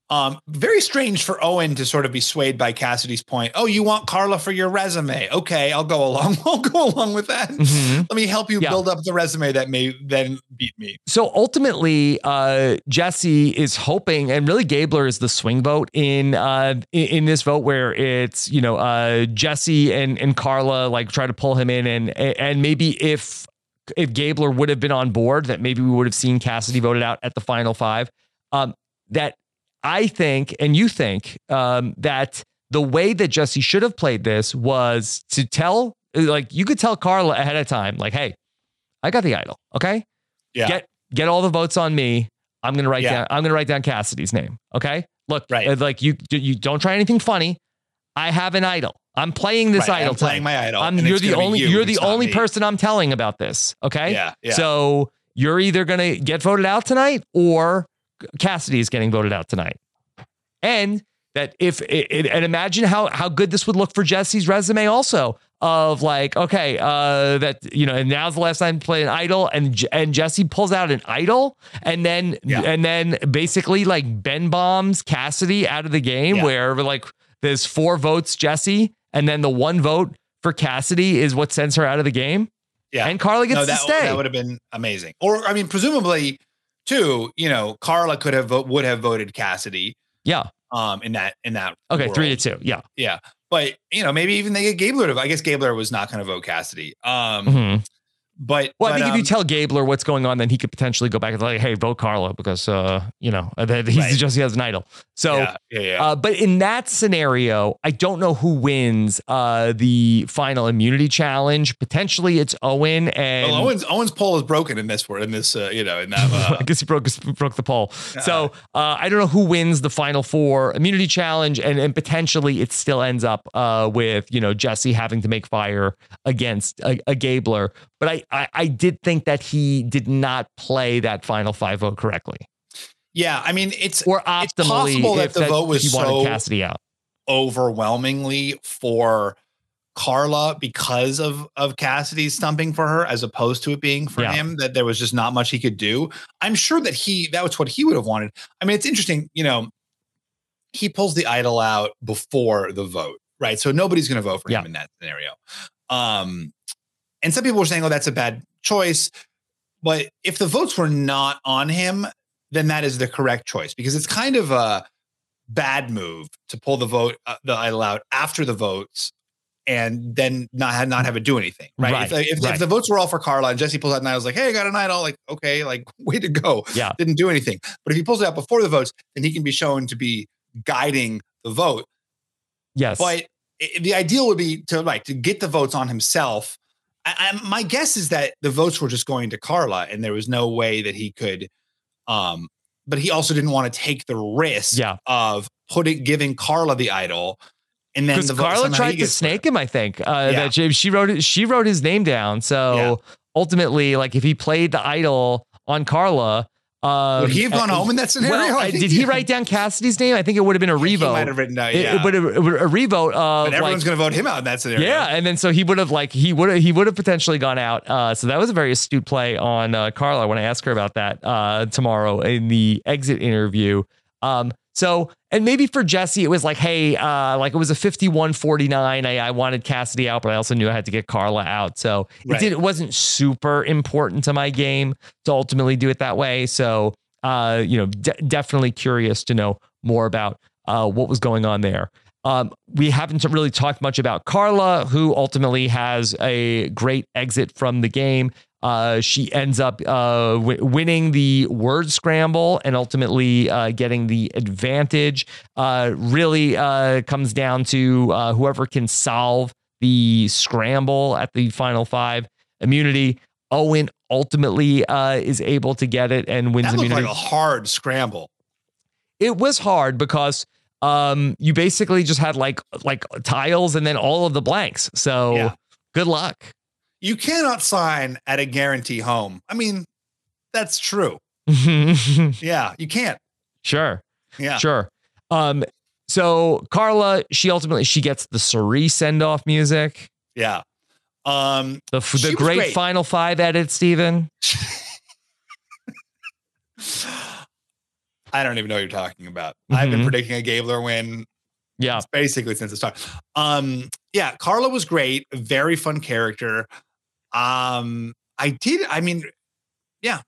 Um, very strange for Owen to sort of be swayed by Cassidy's point. Oh, you want Karla for your resume? Okay, I'll go along. I'll go along with that. Mhm. Let me help you Yeah. build up the resume that may then beat me. So ultimately, uh, Jesse is hoping, and really Gabler is the swing vote in uh, in, in this vote, where it's you know uh, Jesse and and Karla like try to pull him in, and and maybe if if Gabler would have been on board, that maybe we would have seen Cassidy voted out at the final five. Um, that I think, and you think um, that the way that Jesse should have played this was to tell, like you could tell Karla ahead of time, like, hey, I got the idol, okay Yeah. get get all the votes on me. I'm gonna write Yeah. down. I'm gonna write down Cassidy's name. Okay. Look, Right. uh, like you you don't try anything funny. I have an idol. I'm playing this Right, I'm idol. playing tonight. my idol, I'm, you're the only. You, are the only me. person I'm telling about this. Okay. Yeah, yeah. So you're either gonna get voted out tonight, or Cassidy is getting voted out tonight. And that if it, it- and imagine how how good this would look for Jesse's resume also of like okay uh that you know and now's the last time to play an idol and and Jesse pulls out an idol and then Yeah. and then basically like Ben bombs Cassidy out of the game Yeah. where like there's four votes Jesse and then the one vote for Cassidy is what sends her out of the game Yeah. and Carly gets no, to stay That would have been amazing. Or I mean, presumably, too. You know, Karla could have would have voted Cassidy. yeah Um, in that in that. okay three to two yeah Yeah, but you know, maybe even they get Gabler to. I guess Gabler was not going to vote Cassidy. Um, Mhm. But Well, I but, think if you um, tell Gabler what's going on, then he could potentially go back and like, hey, vote Carlo because uh, you know he's Right. just he has an idol. So, Yeah, yeah, yeah. Uh, but in that scenario, I don't know who wins uh, the final immunity challenge. Potentially, it's Owen and well, Owens Owens pole is broken in this word in this uh, you know in that. Uh, I guess he broke broke the pole. So uh, I don't know who wins the final four immunity challenge, and and potentially it still ends up uh, with you know Jesse having to make fire against a, a Gabler. But I, I I did think that he did not play that final five vote correctly, yeah, I mean it's or it's optimally possible that the vote was so Cassidy out. overwhelmingly for Karla because of of Cassidy's stumping for her, as opposed to it being for Yeah. him. That there was just not much he could do. I'm sure that he that was what he would have wanted. I mean, it's interesting. You know, he pulls the idol out before the vote, right? So nobody's going to vote for him in that scenario. Um, and some people were saying, "Oh, that's a bad choice." But if the votes were not on him, then that is the correct choice because it's kind of a bad move to pull the vote uh, the idol out after the votes and then not have not have it do anything right, Right, if, if, right. if the votes were all for karla and jesse pulls out an idol like hey i got an idol like okay like way to go Yeah. didn't do anything but if he pulls it out before the votes then he can be shown to be guiding the vote Yes. but i- the ideal would be to like to get the votes on himself. I, I, my guess is that the votes were just going to Karla, and there was no way that he could. Um, but he also didn't want to take the risk Yeah. of putting giving Karla the idol, and then the Karla tried to snake him. I think uh, Yeah. that she, she wrote. She wrote his name down. So ultimately, like if he played the idol on Karla, um, Would he have gone uh, home in that scenario? Well, did he- he write down Cassidy's name? I think it would have been a revote. might have written down, yeah. It, it a revote of But everyone's like, going to vote him out in that scenario. yeah, and then so he would have like he would have he would have potentially gone out. Uh, so that was a very astute play on uh, Karla. When I want to ask her about that uh, tomorrow in the exit interview. Um, so and maybe for Jesse it was like, hey, uh, like it was a 51-49. I, I wanted Cassidy out, but I also knew I had to get Karla out. So it Right. did it wasn't super important to my game to ultimately do it that way. So uh, you know, de- definitely curious to know more about uh, what was going on there. Um, we haven't really talked much about Karla, who ultimately has a great exit from the game. Uh, she ends up uh, w- winning the word scramble and ultimately uh, getting the advantage. Uh, really uh, comes down to uh, whoever can solve the scramble at the final five immunity. Owen ultimately uh, is able to get it and wins that looked immunity like a hard scramble. it was hard because um you basically just had like like tiles and then all of the blanks. So Yeah. good luck. You cannot sign at a guarantee home. I mean, that's true. Yeah, you can't. sure. Yeah. Sure. Um so Karla, she ultimately she gets the Cerise send off music. Yeah. Um, The the great, great. final five edit, Stephen. I don't even know what you're talking about. I've been Mhm. predicting a Gabler win Yeah. basically since the start. Um, yeah, Karla was great, very fun character. Um, I did, I mean, yeah,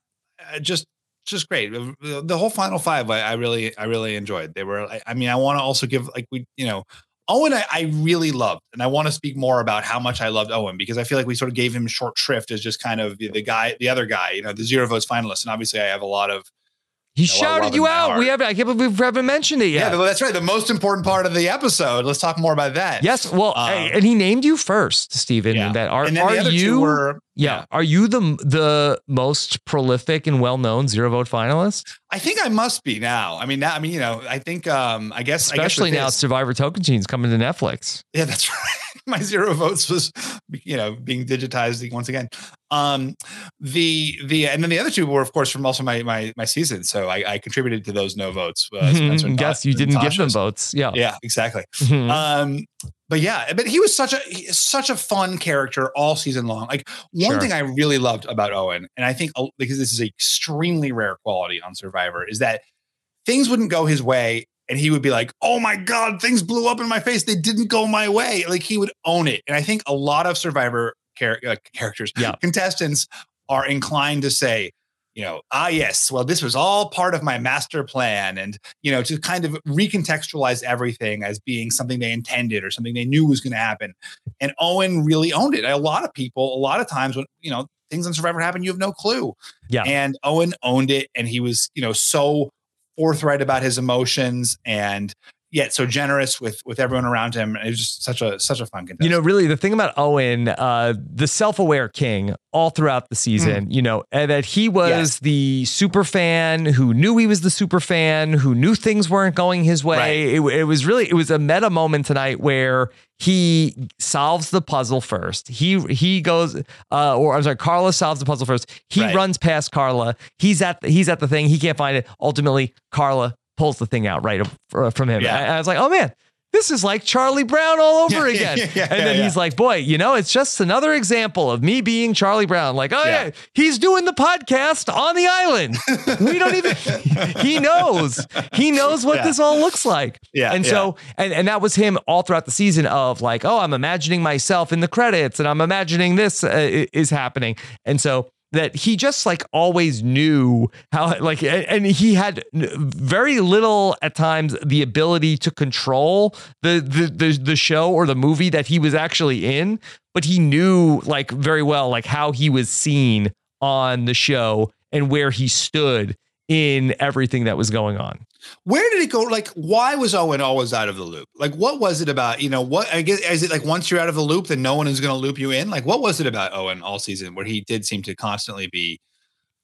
uh, just just great. The, whole final five, I, I really, I really enjoyed. They were, I, I mean, I want to also give like we, you know, Owen, I, I really loved, and I want to speak more about how much I loved Owen because I feel like we sort of gave him short shrift as just kind of the guy, the other guy, you know, the zero votes finalist, and obviously I have a lot of He you know, I love shouted you out. We have I can't believe we haven't mentioned it yet. but that's right. The most important part of the episode. Let's talk more about that. Yes, well, Um, and he named you first, Stephen. Yeah. That are And then the are you? were- yeah, are you the the most prolific and well known zero vote finalist? I think I must be now. I mean, now, I mean, you know, I think, um, I guess, Especially I guess now, this- Survivor Tocantins coming to Netflix. Yeah, that's right. My zero votes was, you know, being digitized once again. Um, the the and then the other two were, of course, from also my my my season. So I, I contributed to those no votes. Uh, yes, Ta- you didn't give them votes. Yeah, Yeah, exactly. Mhm. Um, but yeah, but he was such a such a fun character all season long. Like one Sure. thing I really loved about Owen, and I think because this is a extremely rare quality on Survivor, is that things wouldn't go his way, and he would be like, "Oh my god, things blew up in my face. They didn't go my way." Like he would own it, and I think a lot of Survivor char- uh, characters, Yeah. contestants, are inclined to say. You know, ah, yes. Well, this was all part of my master plan, and you know, to kind of recontextualize everything as being something they intended or something they knew was going to happen. And Owen really owned it. A lot of people, a lot of times when you know things on Survivor happen, you have no clue. Yeah. And Owen owned it, and he was, you know, so forthright about his emotions, and yet so generous with with everyone around him. It was just such a such a fun contest. You know, really, the thing about Owen, uh, the self-aware king, all throughout the season, you know, and that he was Mm. Yes. the super fan who knew he was the super fan, who knew things weren't going his way. Right. It, it was really, it was a meta moment tonight where he solves the puzzle first. He he goes, uh, or I'm sorry, Karla solves the puzzle first. He Right. runs past Karla. He's at the, he's at the thing. He can't find it. Ultimately, Karla pulls the thing out right from him. Yeah. I, I was like, oh man. this is like Charlie Brown all over again. yeah, yeah, and then yeah, he's like, boy, you know, it's just another example of me being Charlie Brown. Like, oh yeah, he's doing the podcast on the island. we don't even he knows. He knows what this all looks like. Yeah, And so and, and that was him all throughout the season of like, oh, I'm imagining myself in the credits and I'm imagining this uh, is happening. And so that he just like always knew how like and he had very little at times the ability to control the the the, the show or the movie that he was actually in but he knew like very well like how he was seen on the show and where he stood in everything that was going on Where did it go? Like, why was Owen always out of the loop? Like, what was it about? You know, what I guess is it like once you're out of the loop, then no one is going to loop you in? Like, what was it about Owen all season where he did seem to constantly be?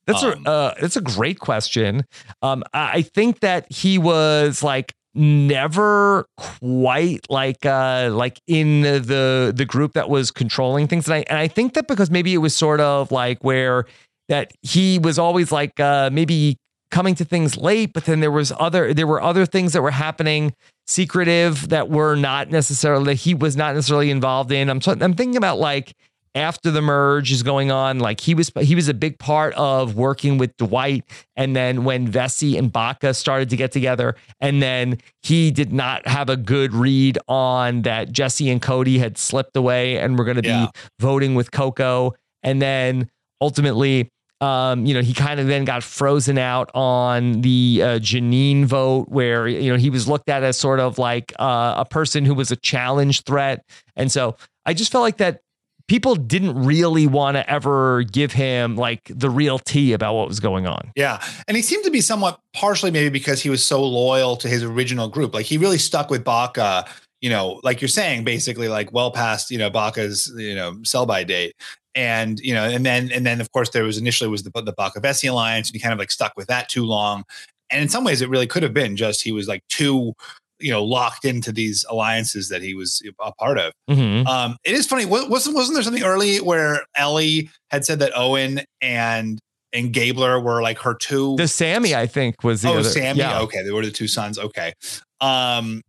That's Um, a uh, that's a great question. Um, I I think that he was like never quite like uh like in the the group that was controlling things, and I and I think that because maybe it was sort of like where that he was always like uh maybe coming to things late, but then there was other there were other things that were happening secretive that were not necessarily that he was not necessarily involved in. I'm I'm thinking about like after the merge is going on, like he was he was a big part of working with Dwight, and then when Vesi and Baka started to get together, and then he did not have a good read on that Jesse and Cody had slipped away and were going to Yeah. be voting with Coco, and then ultimately. Um, you know, he kind of then got frozen out on the uh, Jeanine vote, where you know he was looked at as sort of like uh, a person who was a challenge threat, and so I just felt like that people didn't really want to ever give him like the real tea about what was going on. Yeah. And he seemed to be somewhat partially maybe because he was so loyal to his original group. Like he really stuck with Baka, you know, like you're saying, basically like well past, you know, Baka's, you know, sell by date. And, you know, and then, and then of course there was initially was the, the Baka alliance and he kind of like stuck with that too long. And in some ways it really could have been just, he was like too, you know, locked into these alliances that he was a part of. Mhm. Um, it is funny. Wasn't wasn't there something early where Elie had said that Owen and and Gabler were like her two? The Sami, I think, was the oh, other. Sami. Yeah. Okay, they were the two sons. Okay. Um.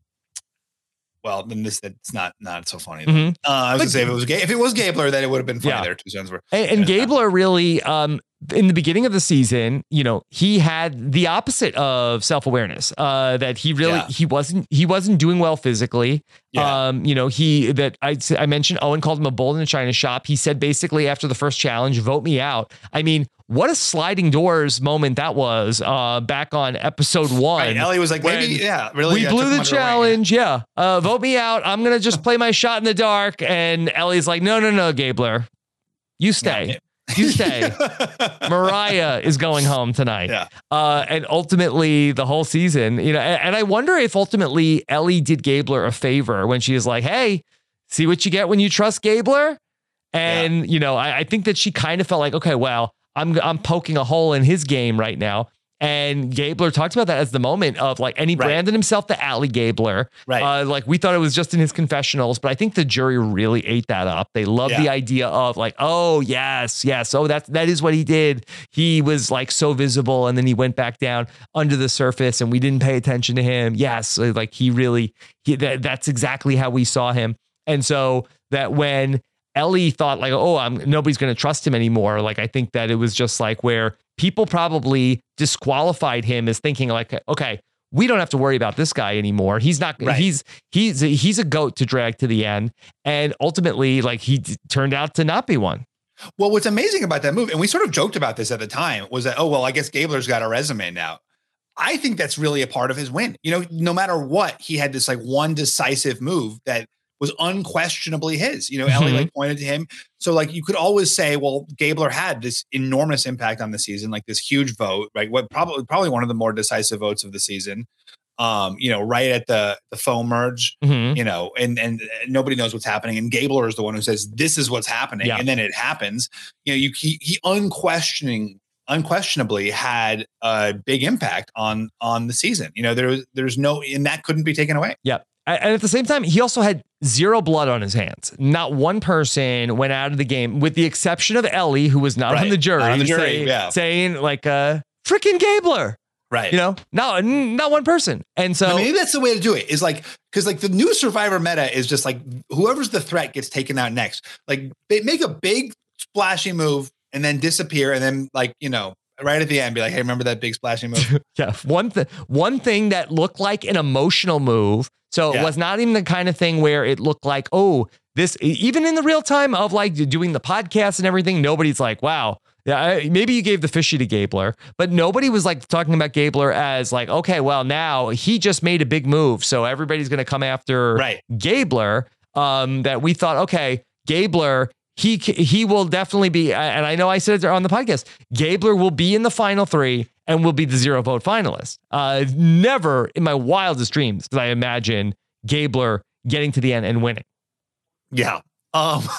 Well, then this it's not not so funny. Mhm. Uh, I was But- gonna say if it was if it was Gabler, then it would have been funny. Yeah. Their two sons were. And, and Gabler really, um, in the beginning of the season, you know, he had the opposite of self awareness. Uh, that he really Yeah. he wasn't he wasn't doing well physically. Yeah. Um, you know, he that I I mentioned Owen called him a bull in a china shop. He said basically after the first challenge, vote me out. I mean, what a sliding doors moment that was. Uh, back on episode one, Right, Elie was like, maybe, yeah, really. we blew the challenge. Yeah. Uh, vote me out. I'm going to just play my shot in the dark. And Elie's like, no, no, no, Gabler. You stay. You say Morriah is going home tonight. Yeah. Uh, and ultimately, the whole season, you know, and, and I wonder if ultimately Elie did Gabler a favor when she was like, hey, see what you get when you trust Gabler? And, you know, I, I think that she kind of felt like, okay, well, I'm, I'm poking a hole in his game right now. And Gabler talked about that as the moment of like, and he branded himself the Alley Gabler. Right. Uh, like we thought it was just in his confessionals, but I think the jury really ate that up. They love the idea of like, oh yes, yes, oh that's that is what he did. He was like so visible, and then he went back down under the surface, and we didn't pay attention to him. Yes, like he really, he, that, that's exactly how we saw him. And so that when Elie thought like, oh, I'm nobody's going to trust him anymore. Like I think that it was just like where people probably disqualified him as thinking like, okay, we don't have to worry about this guy anymore. He's not. Right. He's he's he's a goat to drag to the end, and ultimately, like he d- turned out to not be one. Well, what's amazing about that move, and we sort of joked about this at the time, was that, oh, well, I guess Gabler's got a resume now. I think that's really a part of his win. You know, no matter what, he had this like one decisive move that was unquestionably his. You know, Elie Mhm. like pointed to him. So like you could always say, well, Gabler had this enormous impact on the season, like this huge vote, right? What probably probably one of the more decisive votes of the season. Um, you know, right at the the foam merge, Mhm. you know, and and nobody knows what's happening. And Gabler is the one who says, This is what's happening. Yeah. And then it happens. You know, you he, he unquestioning unquestionably had a big impact on on the season. You know, there was there's no and that couldn't be taken away. Yeah. And at the same time, he also had zero blood on his hands. Not one person went out of the game, with the exception of Elie, who was not on the jury, on the jury, say- yeah. saying like, uh, "Freaking Gabler, Right. You know, not not one person. And so mean, maybe that's the way to do it. Is like because like the new Survivor meta is just like whoever's the threat gets taken out next. Like they make a big splashy move and then disappear, and then like you know right at the end be like, hey, remember that big splashy move? yeah, one th- one thing that looked like an emotional move. So it was not even the kind of thing where it looked like, oh, this even in the real time of like doing the podcast and everything, nobody's like, wow. Yeah, maybe you gave the fishy to Gabler, but nobody was like talking about Gabler as like, okay, well now he just made a big move, so everybody's going to come after Right. Gabler. Um, that we thought, okay, Gabler, he he will definitely be, and I know I said it on the podcast, Gabler will be in the final three and will be the zero vote finalist. Uh, never in my wildest dreams did I imagine Gabler getting to the end and winning. yeah. Um.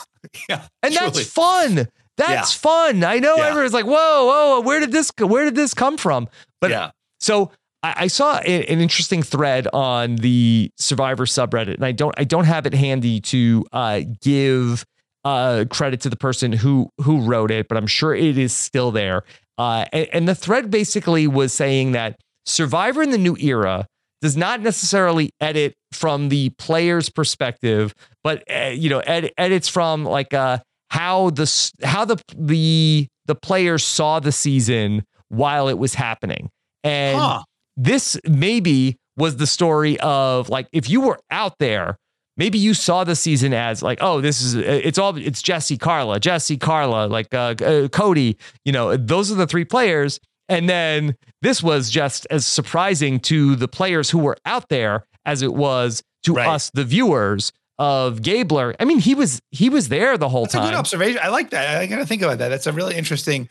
Yeah. And truly. that's fun. That's fun. I know Yeah. everyone's like, whoa, whoa, where did this where did this come from? But Yeah. so I, I saw a- an interesting thread on the Survivor subreddit, and I don't I don't have it handy to uh, give uh, credit to the person who who wrote it, but I'm sure it is still there. Uh, and, and the thread basically was saying that Survivor in the new era does not necessarily edit from the player's perspective, but uh, you know, ed- edits from like uh, how the how the the the players saw the season while it was happening, and Huh. this maybe was the story of like if you were out there maybe you saw the season as like oh this is it's all it's jesse karla jesse karla like uh, uh, cody you know those are the three players and then this was just as surprising to the players who were out there as it was to us the viewers of gabler i mean he was he was there the whole time. That's a time good observation. I like that. I got to think about that. That's a really interesting.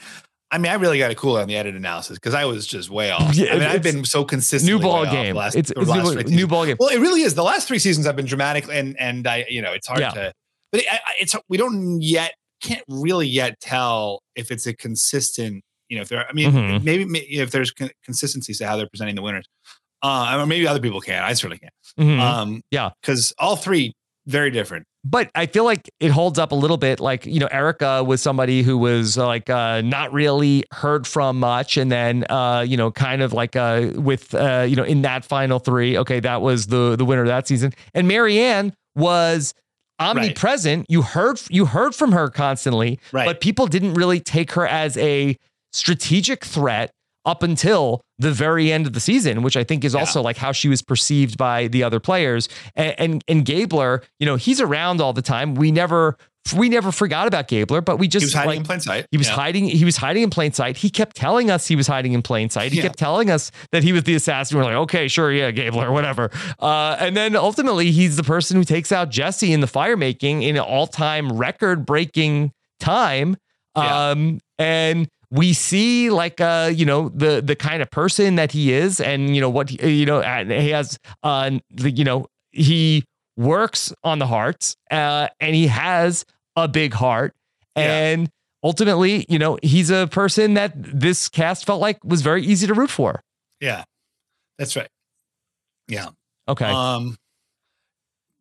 I mean, I really got to cool on the edit analysis because I was just way off. Yeah, I mean, I've been so consistent. new ball game. It's- it's new- new ball game. Well, it really is. The last three seasons have been dramatic, and and I, you know, it's hard Yeah. to. But it, I, it's we don't yet can't really yet tell if it's a consistent. You know, if there. I mean, Mhm. maybe, maybe if there's con- consistencies to how they're presenting the winners. Uh, or maybe other people can. I certainly can. Mhm. Um, yeah, because all three very different. But I feel like it holds up a little bit. Like, you know, Erika was somebody who was uh, like uh, not really heard from much. And then, uh, you know, kind of like uh, with, uh, you know, in that final three, okay, that was the the winner of that season. And Maryanne was omnipresent. You heard you heard from her constantly, Right. but people didn't really take her as a strategic threat up until the very end of the season, which I think is also like how she was perceived by the other players. And, and and Gabler, you know, he's around all the time. We never we never forgot about Gabler, but we just He was hiding like, in plain sight. He was Yeah. hiding. He was hiding in plain sight. He kept telling us he was hiding in plain sight. He Yeah. kept telling us that he was the assassin. We're like, okay, sure, yeah, Gabler, whatever. Uh, and then ultimately, he's the person who takes out Jesse in the fire making in an all-time record-breaking time. Um, and we see like uh, you know, the the kind of person that he is, and you know what he, you know, and he has uh, the, you know, he works on the hearts, uh, and he has a big heart, and ultimately, you know, he's a person that this cast felt like was very easy to root for. Yeah, that's right. Yeah. Okay. Um.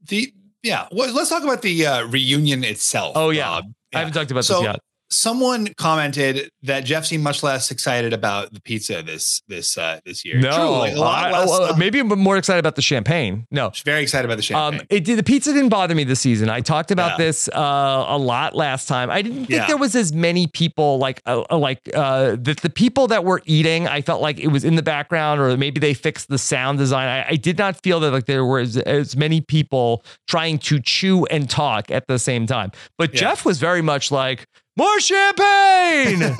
The yeah. Well, let's talk about the uh, reunion itself. Oh, yeah. I haven't talked about so, this yet. Someone commented that Jeff seemed much less excited about the pizza this this uh, this year. No, Truly, a lot I- less, well, uh, maybe I'm more excited about the champagne. No, very excited about the champagne. Um, it did. The pizza didn't bother me this season. I talked about Yeah. this uh, a lot last time. I didn't think Yeah. there was as many people like uh, uh, like uh, the the people that were eating. I felt like it was in the background, or maybe they fixed the sound design. I, I did not feel that like there were as, as many people trying to chew and talk at the same time. But Yeah. Jeff was very much like. More champagne!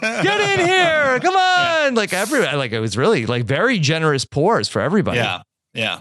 Get in here! Come on! Like every like it was really like very generous pours for everybody. yeah, yeah.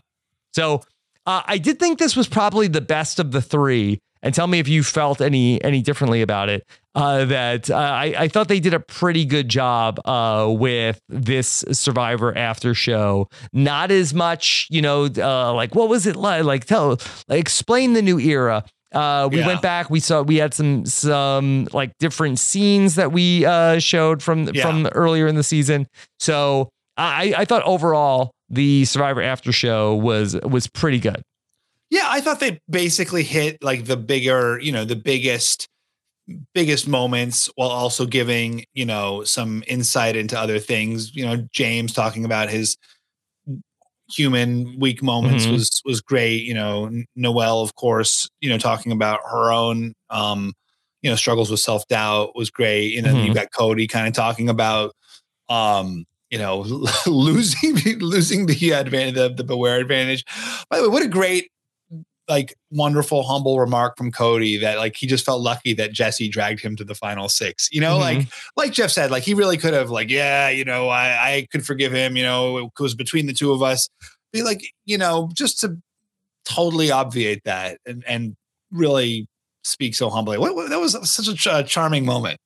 So uh, I did think this was probably the best of the three. And tell me if you felt any any differently about it. Uh, that uh, I, I thought they did a pretty good job uh, with this Survivor after show. Not as much, you know, uh, like what was it like? Like tell, like, explain the new era. Uh, we Yeah. went back. We saw we had some some like different scenes that we uh, showed from Yeah. from earlier in the season. So I I thought overall the Survivor after show was was pretty good. Yeah, I thought they basically hit like the bigger, you know, the biggest biggest moments while also giving, you know, some insight into other things. You know, James talking about his human weak moments Mhm. was was great. You know, N- Noelle, of course, you know, talking about her own um, you know, struggles with self-doubt was great. You know, Mhm. you got Cody kind of talking about um, you know, losing losing the advantage the, the beware advantage. By the way, what a great like wonderful humble remark from Cody that like he just felt lucky that Jesse dragged him to the final six. You know, mm-hmm. like like Jeff said, like he really could have like yeah, you know, I I could forgive him. You know, it was between the two of us. Be like you know, just to totally obviate that and and really speak so humbly. What, what- that was such a ch- charming moment.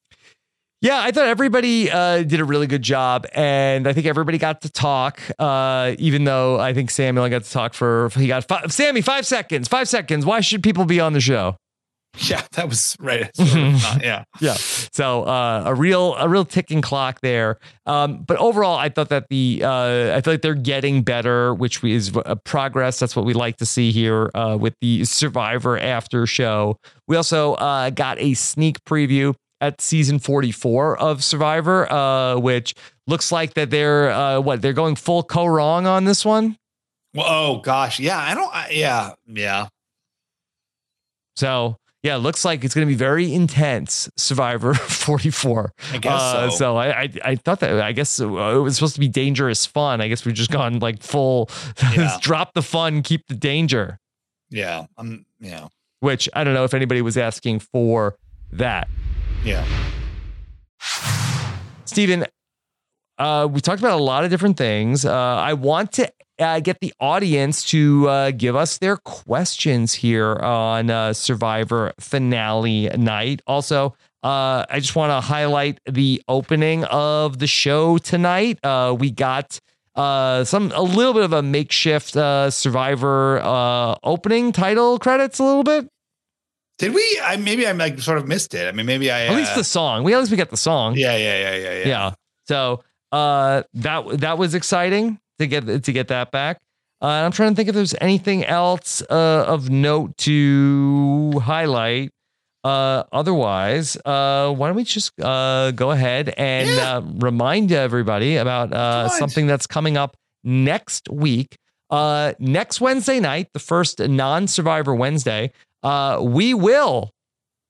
Yeah, I thought everybody uh, did a really good job, and I think everybody got to talk. Uh, even though I think Sami only got to talk for he got five, Sami five seconds. Five seconds. Why should people be on the show? Yeah, that was right. Sort of not- yeah. yeah. So uh, a real a real ticking clock there. Um, but overall, I thought that the uh, I feel like they're getting better, which is a progress. That's what we like to see here uh, with the Survivor after show. We also uh, got a sneak preview at season 44 of Survivor, uh, which looks like that they're uh, what they're going full co wrong on this one. Well, oh gosh, yeah. I don't. I, yeah, yeah. So yeah, it looks like it's going to be very intense. Survivor 44. I guess Uh, so. I, I I thought that I guess uh, it was supposed to be dangerous fun. I guess we've just gone like full Yeah. drop the fun, keep the danger. Yeah. Um. Yeah. Which I don't know if anybody was asking for that. Yeah. Stephen, uh, we talked about a lot of different things. Uh, I want to uh, get the audience to uh, give us their questions here on uh, Survivor finale night. Also, uh, I just want to highlight the opening of the show tonight. We got some a little bit of a makeshift Survivor opening title credits, a little bit. Did we? I maybe I like sort of missed it. I mean, maybe I At least uh, the song. We at least we got the song. Yeah, yeah, yeah, yeah, yeah. yeah. So uh, that that was exciting to get to get that back. Uh, I'm trying to think if there's anything else uh, of note to highlight. Uh, otherwise, uh, why don't we just uh, go ahead and uh, remind everybody about uh, something that's coming up next week. Uh, next Wednesday night, the first non-Survivor Wednesday, uh, we will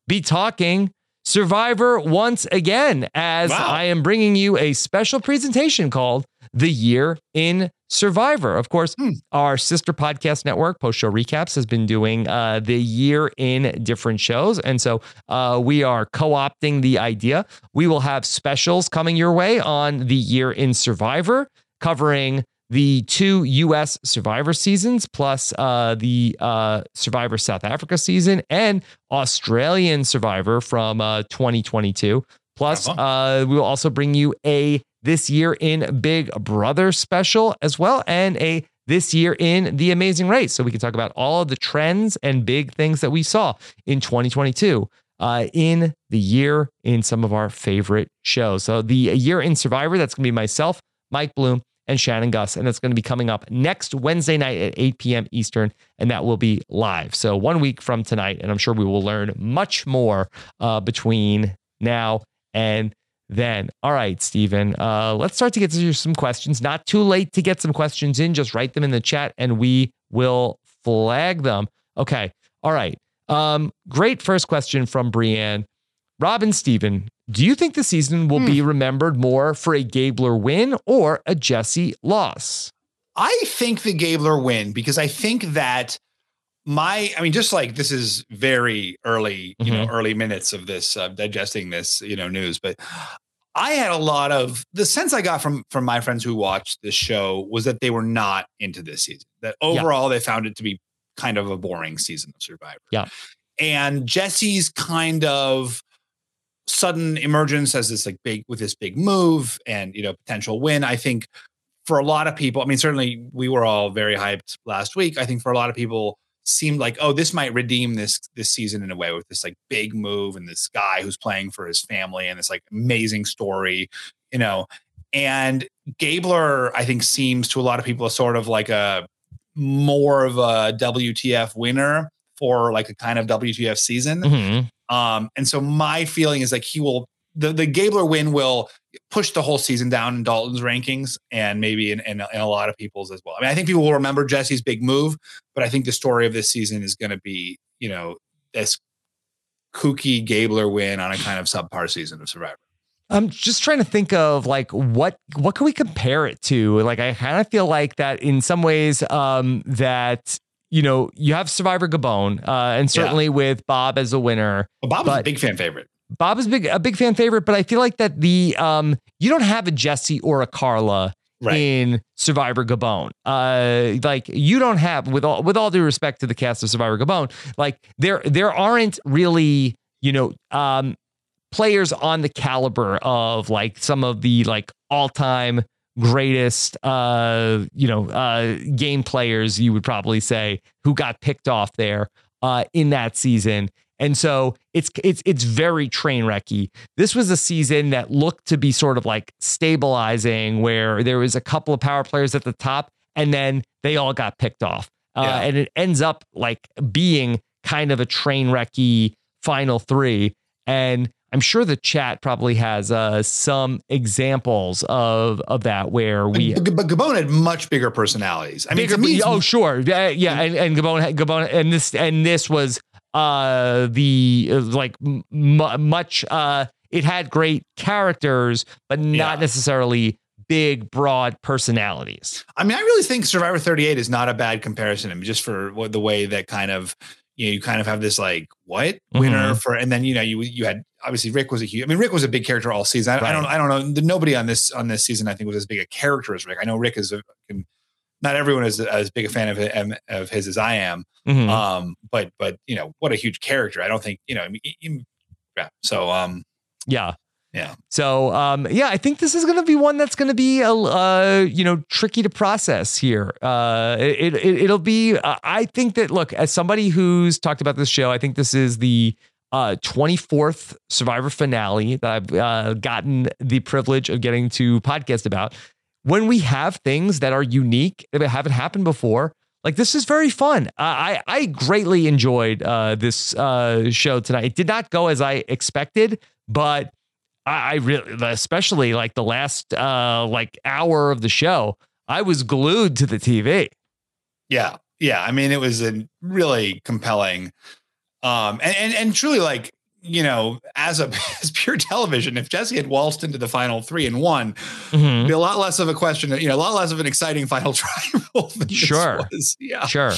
be talking Survivor once again as I am bringing you a special presentation called The Year in Survivor. Of course, our sister podcast network, Post Show Recaps, has been doing uh, the year in different shows. And so uh, we are co opting the idea. We will have specials coming your way on The Year in Survivor, covering the two US Survivor seasons, plus uh, the uh, Survivor South Africa season and Australian Survivor from uh, 2022. Plus, uh, we will also bring you a This Year in Big Brother special as well, and a This Year in The Amazing Race. So we can talk about all of the trends and big things that we saw in 2022 uh, in the year in some of our favorite shows. So the year in Survivor, that's going to be myself, Mike Bloom, and Shannon Gus. And that's going to be coming up next Wednesday night at 8 p.m. Eastern. And that will be live. So one week from tonight. And I'm sure we will learn much more uh, between now and then. All right, Stephen, uh, let's start to get to some questions. Not too late to get some questions in. Just write them in the chat and we will flag them. Okay. All right. Um, great first question from Brienne. Robin Stephen, do you think the season will be remembered more for a Gabler win or a Jesse loss? I think the Gabler win because I think that my, I mean, just like this is very early, you know, early minutes of this uh, digesting this, you know, news, but I had a lot of the sense I got from from my friends who watched this show was that they were not into this season. That Yeah. overall they found it to be kind of a boring season of Survivor. Yeah. And Jesse's kind of sudden emergence as this like big with this big move and you know potential win. I think for a lot of people, I mean, certainly we were all very hyped last week. I think for a lot of people, seemed like oh, this might redeem this this season in a way with this like big move and this guy who's playing for his family and this like amazing story, you know. And Gabler, I think, seems to a lot of people sort of like a more of a WTF winner for like a kind of WTF season. Mhm. Um, and so my feeling is like he will the the Gabler win will push the whole season down in Dalton's rankings and maybe in, in, in a lot of people's as well. I mean, I think people will remember Jesse's big move, but I think the story of this season is going to be, you know, this kooky Gabler win on a kind of subpar season of Survivor. I'm just trying to think of like what what can we compare it to? Like I kind of feel like that in some ways um that you know you have Survivor Gabon uh and certainly with Bob as a winner. Well, Bob was a big fan favorite. Bob is big a big fan favorite, but I feel like that the um you don't have a Jesse or a Karla Right. in Survivor Gabon. Uh like you don't have with all with all due respect to the cast of Survivor Gabon, like there there aren't really, you know, um players on the caliber of like some of the like all-time greatest uh you know uh game players you would probably say who got picked off there uh in that season and so it's it's it's very train wrecky. This was a season that looked to be sort of like stabilizing, where there was a couple of power players at the top, and then they all got picked off, uh, Yeah. and it ends up like being kind of a train wrecky final three. And I'm sure the chat probably has uh, some examples of of that where we But, Gabon had much bigger personalities. I mean, bigger, to me, oh sure, yeah, yeah, and and Gabon, Gabon, and this and this was uh the uh, like m- much uh it had great characters, but not necessarily big, broad personalities. I mean, I really think Survivor 38 is not a bad comparison. I mean, just for what the way that kind of you know, you kind of have this like what winner Mhm. for, and then you know, you you had obviously Rick was a huge. I mean, Rick was a big character all season. I, I don't, I don't know. Nobody on this on this season, I think, was as big a character as Rick. I know Rick is a, can- not everyone is as big a fan of him, of his as I am. Mhm. Um, but but you know, what a huge character. I don't think you know. I mean, yeah. So um, Yeah. Yeah. So um, yeah, I think this is going to be one that's going to be a uh, you know tricky to process here. Uh, it, it it'll be. Uh, I think that look as somebody who's talked about this show, I think this is the uh, 24th Survivor finale that I've uh, gotten the privilege of getting to podcast about. When we have things that are unique that haven't happened before, like this is very fun. Uh, I I greatly enjoyed uh, this uh, show tonight. It did not go as I expected, but I, I really, especially like the last uh, like hour of the show, I was glued to the TV. Yeah. Yeah. I mean, it was a really compelling um and and, and truly like you know, as a as pure television, if Jesse had waltzed into the final three and won, Mm-hmm. be a lot less of a question, you know, a lot less of an exciting final trial. Sure. was. Yeah. Sure.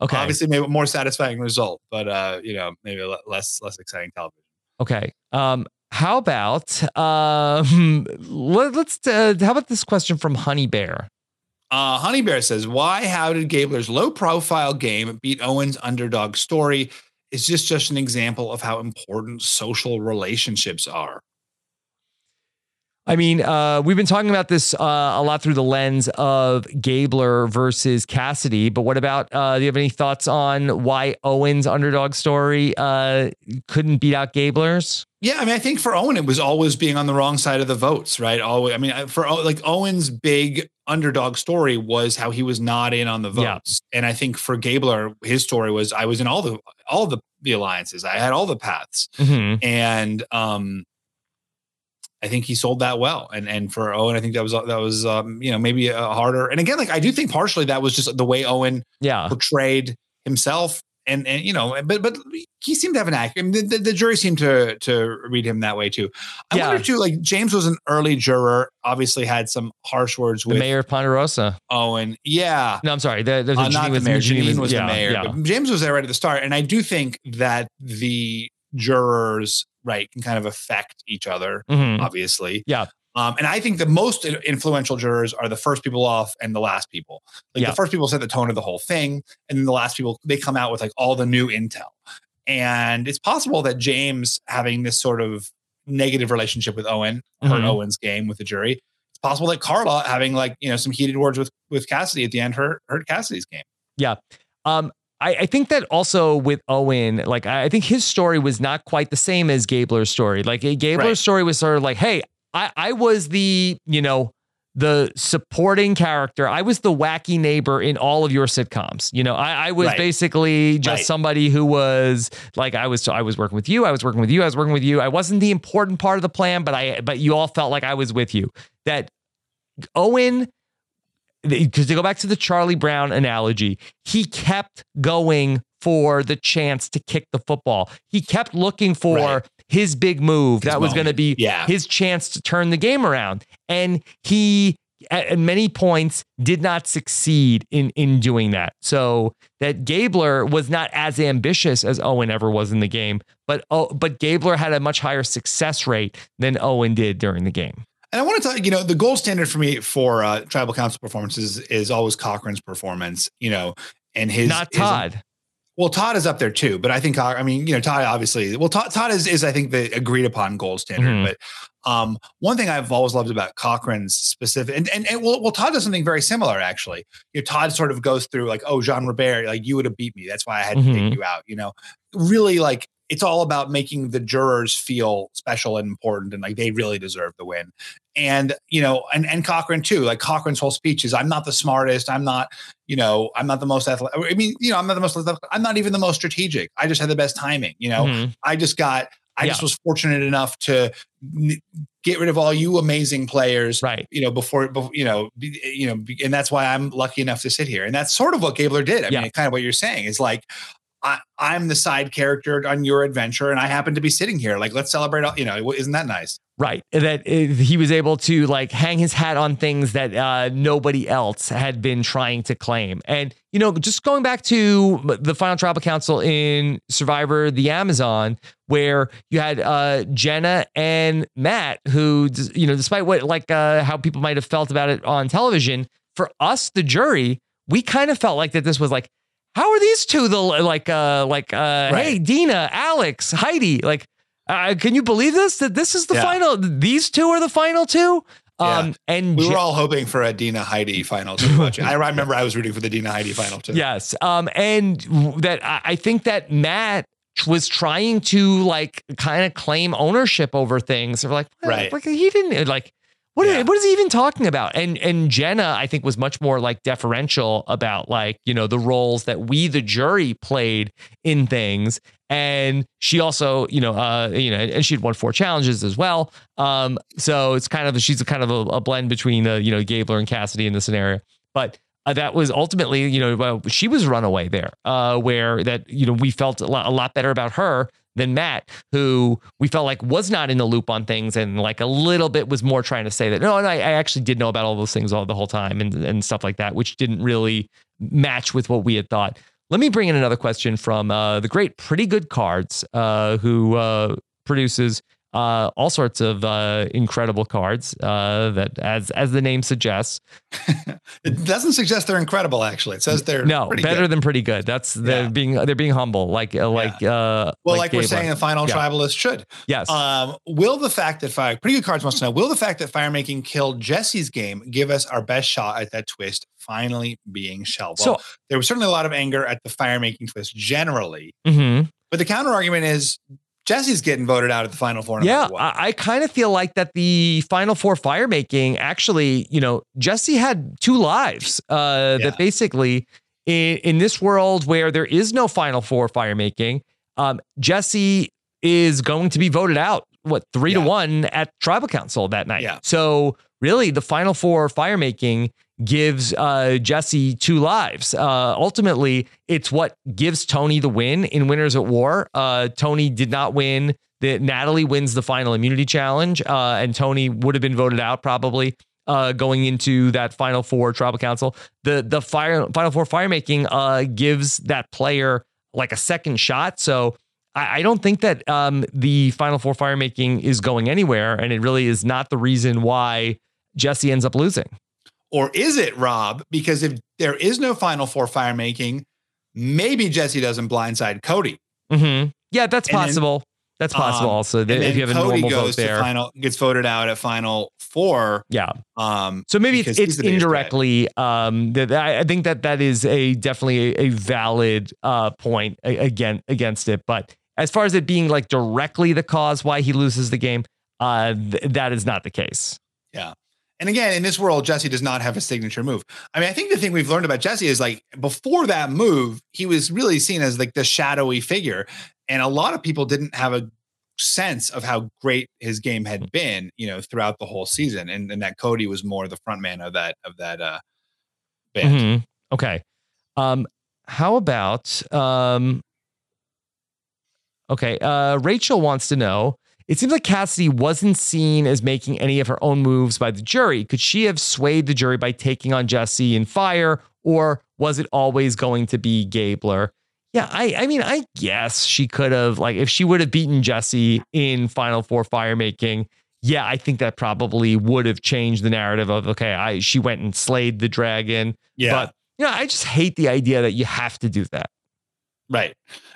Okay. Obviously, maybe a more satisfying result, but uh, you know, maybe less less exciting television. Okay. Um, how about um, let, let's uh, how about this question from Honey Bear? Uh, Honey Bear says, "Why? How did Gabler's low-profile game beat Owen's underdog story? Is this just an example of how important social relationships are?" I mean, uh, we've been talking about this uh, a lot through the lens of Gabler versus Cassidy, but what about? Uh, do you have any thoughts on why Owen's underdog story uh, couldn't beat out Gabler's? Yeah, I mean, I think for Owen, it was always being on the wrong side of the votes, right? Always. I mean, for like Owen's big underdog story was how he was not in on the Yeah. votes, and I think for Gabler, his story was I was in all the all the the alliances. I had all the paths, Mhm. and um, I think he sold that well. And and for Owen, I think that was that was um, you know maybe a harder. And again, like I do think partially that was just the way Owen Yeah. portrayed himself. And, and you know, but but he seemed to have an act. I mean, the, the, the jury seemed to to read him that way too. I Yeah. wonder too. Like James was an early juror. Obviously, had some harsh words with The mayor of Ponderosa. Owen. Yeah, No, I'm sorry. The, the, uh, not the mayor. Jeanine Jeanine was, yeah, the mayor. yeah. James was there right at the start, and I do think that the jurors right can kind of affect each other. Mhm. Obviously, Yeah. Um, and I think the most influential jurors are the first people off and the last people. Like Yeah. the first people set the tone of the whole thing, and then the last people they come out with like all the new intel. And it's possible that James having this sort of negative relationship with Owen hurt Mhm. Owen's game with the jury. It's possible that Karla having like you know some heated words with with Cassidy at the end hurt hurt Cassidy's game. Yeah. Um, I, I think that also with Owen, like I think his story was not quite the same as Gabler's story. Like Gabler's Right. story was sort of like, hey, I, I was the, you know, the supporting character. I was the wacky neighbor in all of your sitcoms. You know, I, I was Right. basically just Right. somebody who was like I was. I was working with you. I was working with you. I was working with you. I wasn't the important part of the plan, but I. But you all felt like I was with you. That Owen because to go back to the Charlie Brown analogy, he kept going for the chance to kick the football. He kept looking for Right. His big move His that was going to be Yeah. his chance to turn the game around. And he at, at many points did not succeed in in doing that. So that Gabler was not as ambitious as Owen ever was in the game, but oh, but Gabler had a much higher success rate than Owen did during the game. And I want to tell you, you know, the gold standard for me for uh, tribal council performances is always Cochran's performance, you know, and his Not his- Todd. Well, Todd is up there too, but I think I mean, you know, Todd obviously. Well, Todd, Todd is is I think the agreed upon gold standard. Mhm. But um, one thing I've always loved about Cochran's specific, and and, and well, well, Todd does something very similar actually. You know, Todd sort of goes through like, oh, Jean Robert, like you would have beat me. That's why I had to Mhm. take you out. You know, really like it's all about making the jurors feel special and important and like they really deserve the win. And you know, and and Cochran too. Like Cochran's whole speech is, "I'm not the smartest. I'm not, you know, I'm not the most athletic. I mean, you know, I'm not the most. I'm not even the most strategic. I just had the best timing. You know, Mhm. I just got. I just was fortunate enough to get rid of all you amazing players, right? You know, before, before you know, be, you know, be- and that's why I'm lucky enough to sit here. And that's sort of what Gabler did. I Yeah. mean, kind of what you're saying is like, I, I'm the side character on your adventure, and I happen to be sitting here. Like, let's celebrate. All, you know, isn't that nice? Right. That uh, he was able to like hang his hat on things that uh, nobody else had been trying to claim. And, you know, just going back to the final tribal council in Survivor the Amazon, where you had uh, Jenna and Matt, who, you know, despite what like uh, how people might have felt about it on television, for us, the jury, we kind of felt like that this was like, how are these two the like uh like uh hey Dina, Alex, Heidi, like uh, can you believe this? That this is the Yeah. final. These two are the final two. Um, Yeah. and we were all hoping for a Dina Heidi final too much. I remember I was rooting for the Dina Heidi final too. yes. Um, and that I I think that Matt was trying to like kind of claim ownership over things. They're like, well, Right. like, he didn't like. What, Yeah. what is he even talking about? And and Jenna, I think, was much more like deferential about like you know the roles that we the jury played in things. And she also, you know, uh, you know, and she'd won four challenges as well. Um, so it's kind of she's a kind of a, a blend between uh, you know Gabler and Cassidy in the scenario. But uh, that was ultimately, you know, well, she was runaway there, uh, where that you know we felt a lot, a lot better about her than Matt, who we felt like was not in the loop on things and like a little bit was more trying to say that no, I, I actually did know about all those things all the whole time and and stuff like that, which didn't really match with what we had thought. Let me bring in another question from uh, the great Pretty Good Cards, uh, who uh, produces uh, all sorts of uh, incredible cards uh, that, as as the name suggests, It doesn't suggest they're incredible. Actually, it says they're no better good. than pretty good. That's they're Yeah. being they're being humble, like uh, like uh, Well, like, we're Gabler. saying, the final Yeah. tribalist should. Yes. Um, will the fact that fire pretty good cards wants to know will the fact that fire making killed Jesse's game give us our best shot at that twist finally being shelved? Well, So- there was certainly a lot of anger at the fire making twist generally, Mhm. but the counter argument is Jesse's getting voted out at the final four. no Yeah, what. I, I kind of feel like that the final four fire making actually, you know, Jesse had two lives. Uh, That basically, in, in this world where there is no final four fire making, um, Jesse is going to be voted out. What three to one at tribal council that night? Yeah. So really, the final four fire making gives uh, Jesse two lives. Uh, ultimately, it's what gives Tony the win in Winners at War. Uh, Tony did not win. The, Natalie wins the final immunity challenge, uh, and Tony would have been voted out probably uh, going into that final four tribal council. The the fire final four fire making uh, gives that player like a second shot. So I, I don't think that um, the final four fire making is going anywhere, and it really is not the reason why Jesse ends up losing. Or is it Rob? Because if there is no final four fire making, maybe Jesse doesn't blindside Cody. hmm Yeah, that's And then- possible. that's possible. Um, also, that if you have a Cody normal goes vote there, to final gets voted out at final four. yeah. Um, So maybe it's, it's the biggest threat. indirectly. Um, that I think that that is a definitely a, a valid uh, point a- again against it. But as far as it being like directly the cause why he loses the game, uh, th- that is not the case. Yeah. And again, in this world, Jesse does not have a signature move. I mean, I think the thing we've learned about Jesse is like before that move, he was really seen as like the shadowy figure. And a lot of people didn't have a sense of how great his game had been, you know, throughout the whole season. And, and that Cody was more the front man of that of that uh band. Mhm. Okay. Um, how about um, okay? Uh, Rachel wants to know. It seems like Cassidy wasn't seen as making any of her own moves by the jury. Could she have swayed the jury by taking on Jesse in fire, or was it always going to be Gabler? Yeah, I, I mean, I guess she could have, like, if she would have beaten Jesse in Final Four fire making, yeah, I think that probably would have changed the narrative of, okay, I she went and slayed the dragon. Yeah. But, you know, I just hate the idea that you have to do that. Right.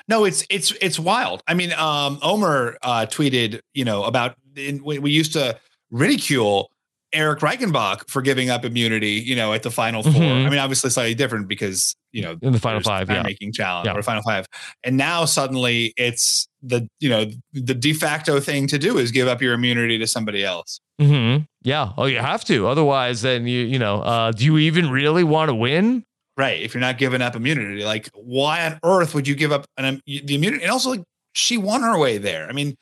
No, it's it's it's wild. I mean, um, Omer uh, tweeted, you know, about in, we, we used to ridicule Erik Reichenbach for giving up immunity, you know, at the final 4 Mhm. I mean, obviously slightly different because you know In the final five, time yeah. making challenge Yeah. or final five, and now suddenly it's the you know the de facto thing to do is give up your immunity to somebody else. hmm Yeah. Oh, you have to. Otherwise, then you, you know, uh, do you even really want to win? Right. If you're not giving up immunity, like why on earth would you give up an, um, the immunity? And also, like she won her way there. I mean,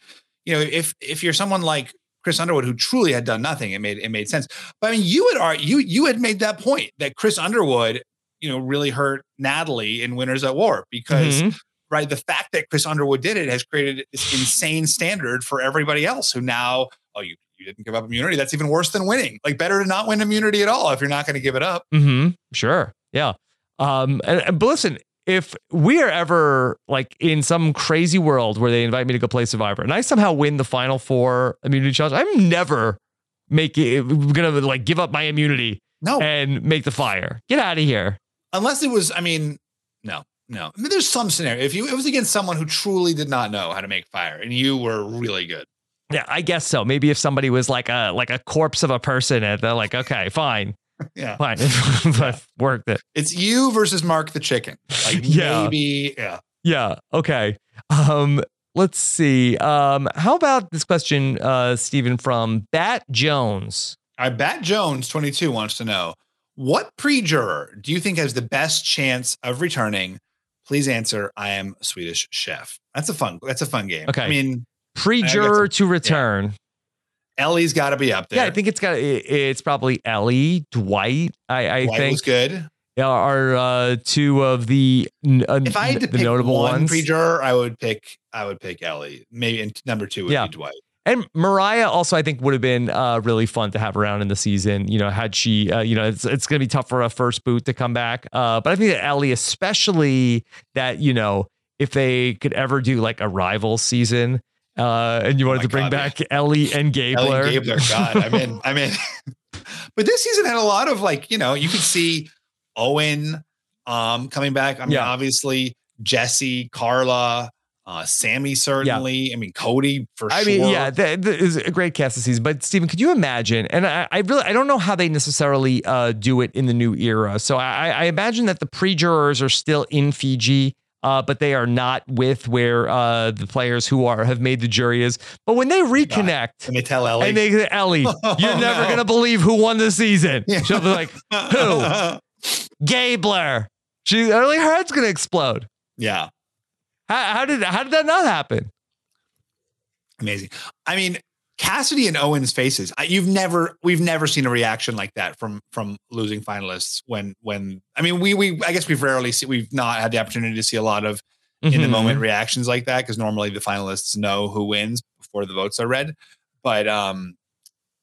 you know, if if you're someone like Chris Underwood who truly had done nothing, it made it made sense. But I mean, you had you you had made that point that Chris Underwood, you know, really hurt Natalie in Winners at War because. Mhm. Right, the fact that Chris Underwood did it has created this insane standard for everybody else who now, oh, you you didn't give up immunity. That's even worse than winning. Like, better to not win immunity at all if you're not going to give it up. Mm-hmm. Sure. Yeah. Um, and, and- but listen, if we are ever like in some crazy world where they invite me to go play Survivor and I somehow win the final four immunity challenge, I'm never making gonna like give up my immunity No. and make the fire. Get out of here. unless it was i mean no no i mean there's some scenario if you it was against someone who truly did not know how to make fire and you were really good Yeah, I guess so. Maybe if somebody was like a like a corpse of a person and they're like, okay, fine, yeah fine, but worked it. it's you versus mark the chicken like Yeah. maybe yeah Yeah. Okay. Um, let's see. Um, how about this question, uh, Stephen from Bat Jones? i bat jones 22 wants to know what pre-juror do you think has the best chance of returning please answer i am swedish chef that's a fun that's a fun game Okay. i mean Pre-juror to return. Ellie's got to be up there Yeah, I think it's got. It's probably Elie, Dwight. I, I Dwight think was good are uh, two of the uh, if i had to the pick notable one ones. pre-juror i would pick i would pick ellie maybe and number two would Yeah. be dwight And Morriah also, I think, would have been uh, really fun to have around in the season. You know, had she, uh, you know, it's it's going to be tough for a first boot to come back. Uh, but I think that Elie, especially that, you know, if they could ever do like a rival season, uh, and you wanted to bring Oh God, back Elie and Gabler, Elie Gabler. God, I'm in. I'm in. but this season had a lot of like, you know, you could see Owen um coming back. I mean, Yeah. obviously Jesse, Karla, uh, Sami certainly. I mean, Cody for I sure. mean, yeah, that, that is a great cast of season. But Stephen, could you imagine? And I, I really, I don't know how they necessarily uh, do it in the new era. So I, I imagine that the pre-jurors are still in Fiji, uh, but they are not with where uh, the players who are have made the jury is. But when they reconnect, and they tell Elie. and they Elie, you're Oh, never no. gonna believe who won the season. She'll be like, who? Gabler. She, her head's gonna explode. yeah. How, how did how did that not happen? Amazing. I mean, Cassidy and Owen's faces. I, you've never, we've never seen a reaction like that from from losing finalists. When when I mean, we we I guess we've rarely see, we've not had the opportunity to see a lot of in the Mhm. moment reactions like that because normally the finalists know who wins before the votes are read. But um,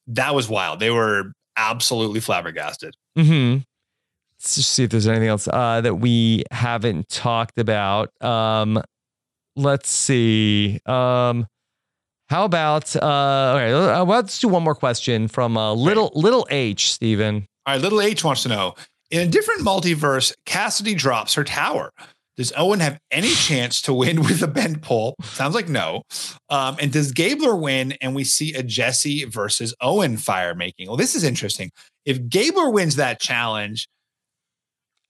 that was wild. They were absolutely flabbergasted. Mm-hmm. Let's just see if there's anything else uh, that we haven't talked about. Um, let's see. Um, how about uh, okay? uh, well, Let's do one more question from uh, little little H, Stephen. All right, little H wants to know in a different multiverse, Cassidy drops her tower. Does Owen have any chance to win with a bent pole? Sounds like no. Um, and does Gabler win and we see a Jesse versus Owen fire making? Well, this is interesting. If Gabler wins that challenge,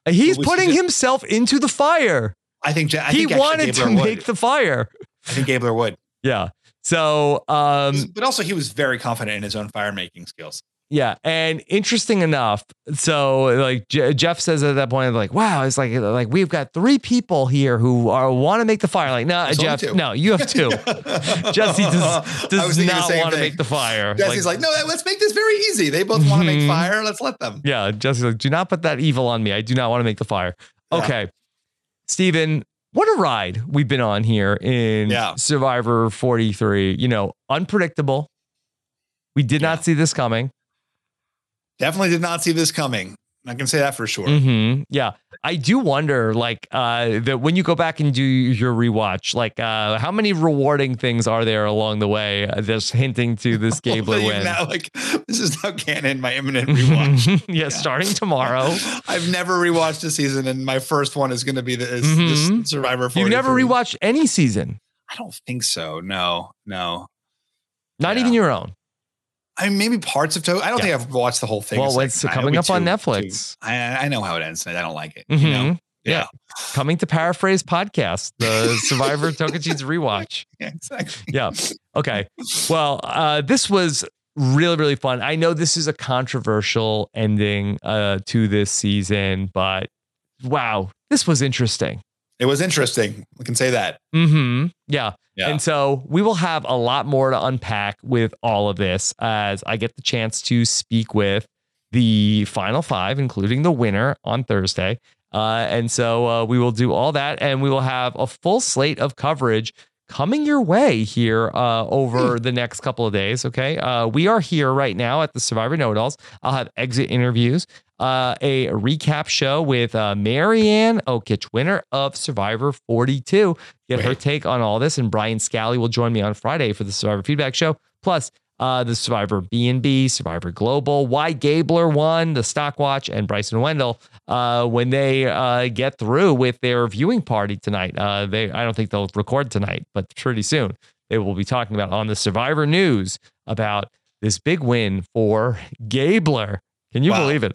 He's we see putting this- himself into the fire. I think I he think wanted to would. make the fire. I think Gabler would. Yeah. So, um, But also, he was very confident in his own fire making skills. Yeah, and interesting enough, so like Je- Jeff says at that point, like, "Wow, it's like like we've got three people here who are want to make the fire." Like, no, There's Jeff, no, you have two. Jesse does, does not want to make the fire. Jesse's like, no, let's make this very easy. They both want to make Mhm. fire. Let's let them. Yeah, Jesse's like, do not put that evil on me. I do not want to make the fire. Okay. Stephen, what a ride we've been on here in Yeah. Survivor 43. You know, unpredictable. We did not see this coming. Definitely did not see this coming. I can say that for sure. hmm Yeah. I do wonder, like, uh, that when you go back and do your rewatch, like, uh, how many rewarding things are there along the way? Uh, just hinting to this Gabler win. now, like this is now canon. My imminent rewatch. yeah, starting tomorrow. I've never rewatched a season, and my first one is going to be this, Mhm. this Survivor. You've never 43. rewatched any season, I don't think so. No, no. not even your own. I mean, maybe parts of Toe. I don't Yeah. think I've watched the whole thing. Well, It's like, coming up on Netflix. I, I know how it ends. I don't like it. You know? Mhm. Yeah. Coming to paraphrase podcast, the Survivor Tocantins rewatch. Yeah, exactly. Yeah. Okay. Well, uh, this was really, really fun. I know this is a controversial ending uh, to this season, but wow, this was interesting. It was interesting. We can say that. hmm Yeah. Yeah. And so we will have a lot more to unpack with all of this as I get the chance to speak with the final five, including the winner on Thursday. Uh, and so uh, we will do all that and we will have a full slate of coverage coming your way here uh, over the next couple of days. Okay. Uh, we are here right now at the Survivor Know It Alls. I'll have exit interviews, uh, a recap show with uh, Maryanne Oketch, winner of Survivor 42. Get her take on all this. And Brian Scally will join me on Friday for the Survivor Feedback Show. Plus, uh, the Survivor B&B, Survivor Global, Why Gabler won, the Stock Watch, and Bryson Wendell uh, when they uh, get through with their viewing party tonight. Uh, they, I don't think they'll record tonight, but pretty soon they will be talking about on the Survivor News about this big win for Gabler. Can you Wow. believe it?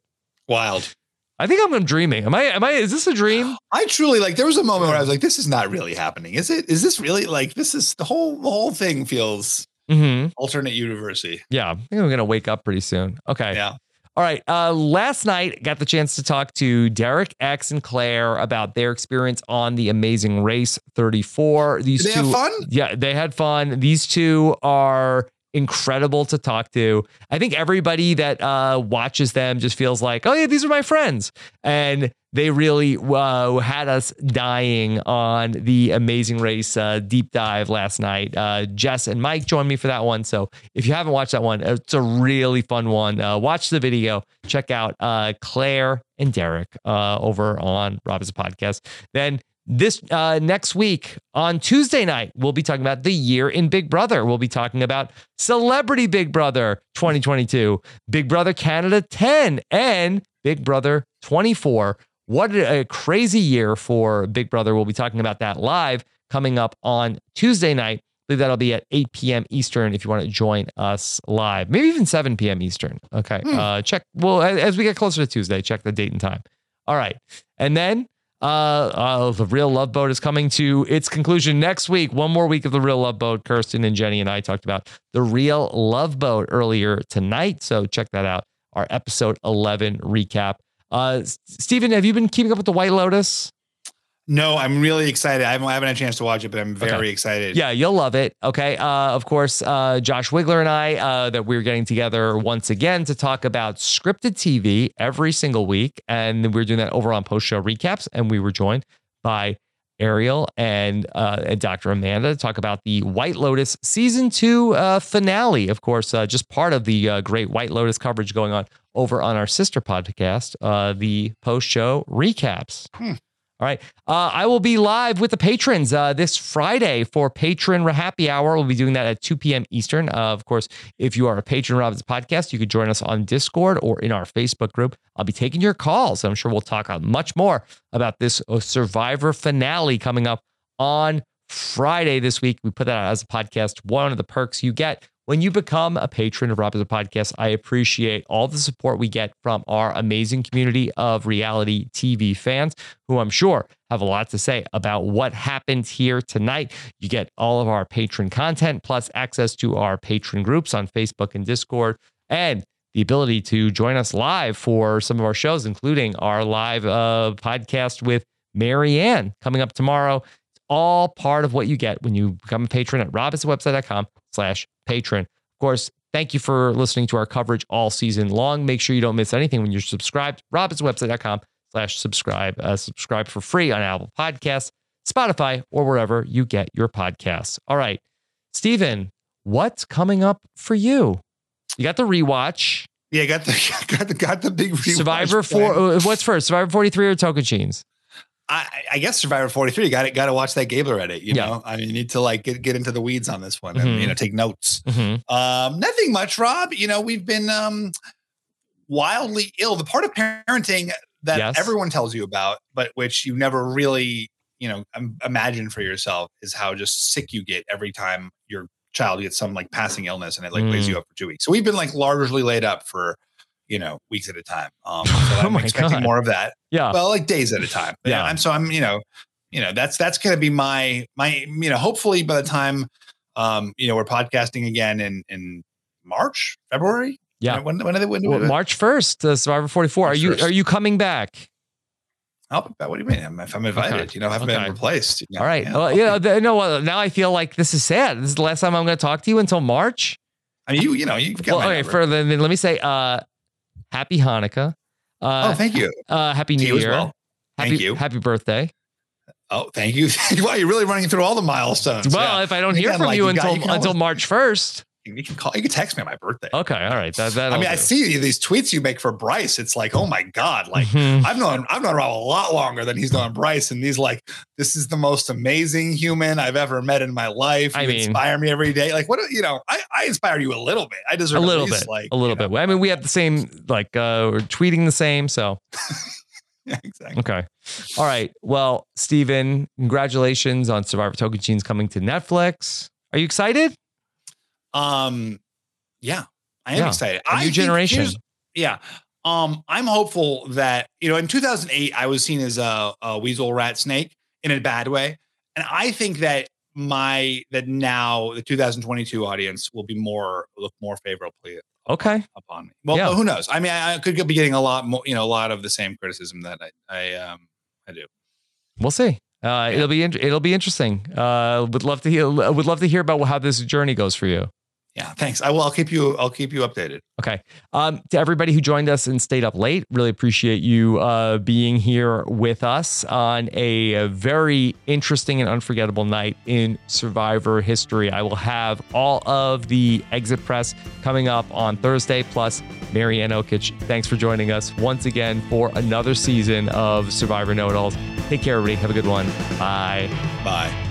Wild. I think I'm dreaming. Am I? Am I? Is this a dream? I truly like. There was a moment where I was like, "This is not really happening, is it? Is this really like this is the whole the whole thing feels Mm-hmm. alternate university." Yeah, I think I'm gonna wake up pretty soon. Okay. Yeah. All right. Uh, last night, got the chance to talk to Derek X and Claire about their experience on the Amazing Race 34. These Did they two, have fun? Yeah, they had fun. These two are incredible to talk to. I think everybody that uh, watches them just feels like, oh yeah, these are my friends, and they really uh, had us dying on the Amazing Race uh, deep dive last night. Uh, Jess and Mike joined me for that one. So if you haven't watched that one, it's a really fun one. Uh, watch the video. Check out uh, Claire and Derek uh, over on Rob Has a Podcast. Then this uh, next week on Tuesday night, we'll be talking about the year in Big Brother. We'll be talking about Celebrity Big Brother 2022, Big Brother Canada 10, and Big Brother 24. What a crazy year for Big Brother. We'll be talking about that live coming up on Tuesday night. I believe that'll be at 8 p.m. Eastern if you want to join us live, maybe even 7 p.m. Eastern. Okay. Uh, check. Well, as we get closer to Tuesday, check the date and time. All right. And then uh, uh, the Real Love Boat is coming to its conclusion next week. One more week of the Real Love Boat. Kirsten and Jenny and I talked about the Real Love Boat earlier tonight. So check that out. Our episode 11 recap. Uh, Stephen, have you been keeping up with the White Lotus? No, I'm really excited. I haven't, I haven't had a chance to watch it, but I'm very Okay. excited. Yeah, you'll love it. Okay. Uh, of course, uh, Josh Wigler and I, uh, that we're getting together once again to talk about scripted TV every single week. And we're doing that over on post show recaps. And we were joined by Ariel and, uh, and Dr. Amanda to talk about the White Lotus season two uh, finale. Of course, uh, just part of the uh, great White Lotus coverage going on over on our sister podcast, uh, the post show recaps. All right. Uh, I will be live with the patrons uh, this Friday for Patron Happy Hour. We'll be doing that at 2 p.m. Eastern. Uh, of course, if you are a patron of Rob Has a Podcast, you could join us on Discord or in our Facebook group. I'll be taking your calls. I'm sure we'll talk much more about this uh, Survivor finale coming up on Friday this week. We put that out as a podcast. One of the perks you get when you become a patron of Rob Has a Podcast, I appreciate all the support we get from our amazing community of reality TV fans who I'm sure have a lot to say about what happened here tonight. You get all of our patron content plus access to our patron groups on Facebook and Discord. And the ability to join us live for some of our shows, including our live uh, podcast with Maryanne coming up tomorrow. It's all part of what you get when you become a patron at robhasawebsite.com slash patron. Of course, thank you for listening to our coverage all season long. Make sure you don't miss anything when you're subscribed. robhasawebsite.com slash subscribe. Uh, subscribe for free on Apple Podcasts, Spotify, or wherever you get your podcasts. All right, Stephen, what's coming up for you? You got the rewatch. Yeah, got the got the got the big rewatch Survivor four. uh, What's first? Survivor forty three or Tocantins? I, I guess Survivor 43. Got to got to watch that Gabler edit. You Yeah. know, I mean, you need to like get get into the weeds on this one and Mhm. you know take notes. Mhm. Um, nothing much, Rob. You know, we've been um wildly ill. The part of parenting that Yes. everyone tells you about, but which you never really you know imagine for yourself, is how just sick you get every time your child gets some like passing illness and it like lays Mm. you up for two weeks. So we've been like largely laid up for you know weeks at a time. Um, so I'm Oh expecting God. more of that Yeah. well like days at a time yeah Yeah. i'm so i'm you know you know that's that's gonna be my my you know hopefully by the time um you know we're podcasting again in in march february Yeah. when when, are they when, Well, when, March first, uh, Survivor forty four. Are you 1st. are you coming back? oh, what do you mean if i'm invited Okay. you know i haven't Okay. been replaced you know? All right. Yeah. Well, you know, th- no. Now I feel like this is sad. This is the last time I'm going to talk to you until March. i mean you you know you've got Well, okay. For then let me say, uh, happy Hanukkah. Uh, oh thank you Uh, happy New you as Year. well. Happy, Thank you. Happy birthday. oh thank you wow you're really running through all the milestones Well, Yeah. if I don't hear Again, from like, you got- until can until March first. You can call you can text me on my birthday Okay. All right. That that. I mean, I see these tweets you make for Bryce. It's like, oh my god! Like Mhm. I've known I've known Rob a lot longer than he's known Bryce, and he's like, this is the most amazing human I've ever met in my life. You I mean- inspire me every day. Like, what do- you know? I, I inspire you a little bit. I deserve a little least, bit. like a little bit. I mean, we have the same. Like uh, we're tweeting the same. So Yeah, exactly. okay. All right. Well, Stephen, congratulations on Survivor Tocantins coming to Netflix. Are you excited? Um, yeah, I am Yeah, excited. a I new think generation. Yeah. Um, I'm hopeful that you know in 2008 I was seen as a, a weasel rat snake in a bad way, and I think that my that now the 2022 audience will be more look more favorably Okay. upon me. Well, Yeah. who knows? I mean, I, I could be getting a lot more, you know, a lot of the same criticism that I, I um I do. We'll see. Uh, It'll be int- it'll be interesting. Uh, would love to hear would love to hear about how this journey goes for you. Yeah, thanks. I will. I'll keep you. I'll keep you updated. Okay. Um, to everybody who joined us and stayed up late, really appreciate you uh, being here with us on a, very interesting and unforgettable night in Survivor history. I will have all of the exit press coming up on Thursday, plus Maryanne Oketch. Thanks for joining us once again for another season of Survivor Know It Alls. Take care, everybody. Have a good one. Bye. Bye.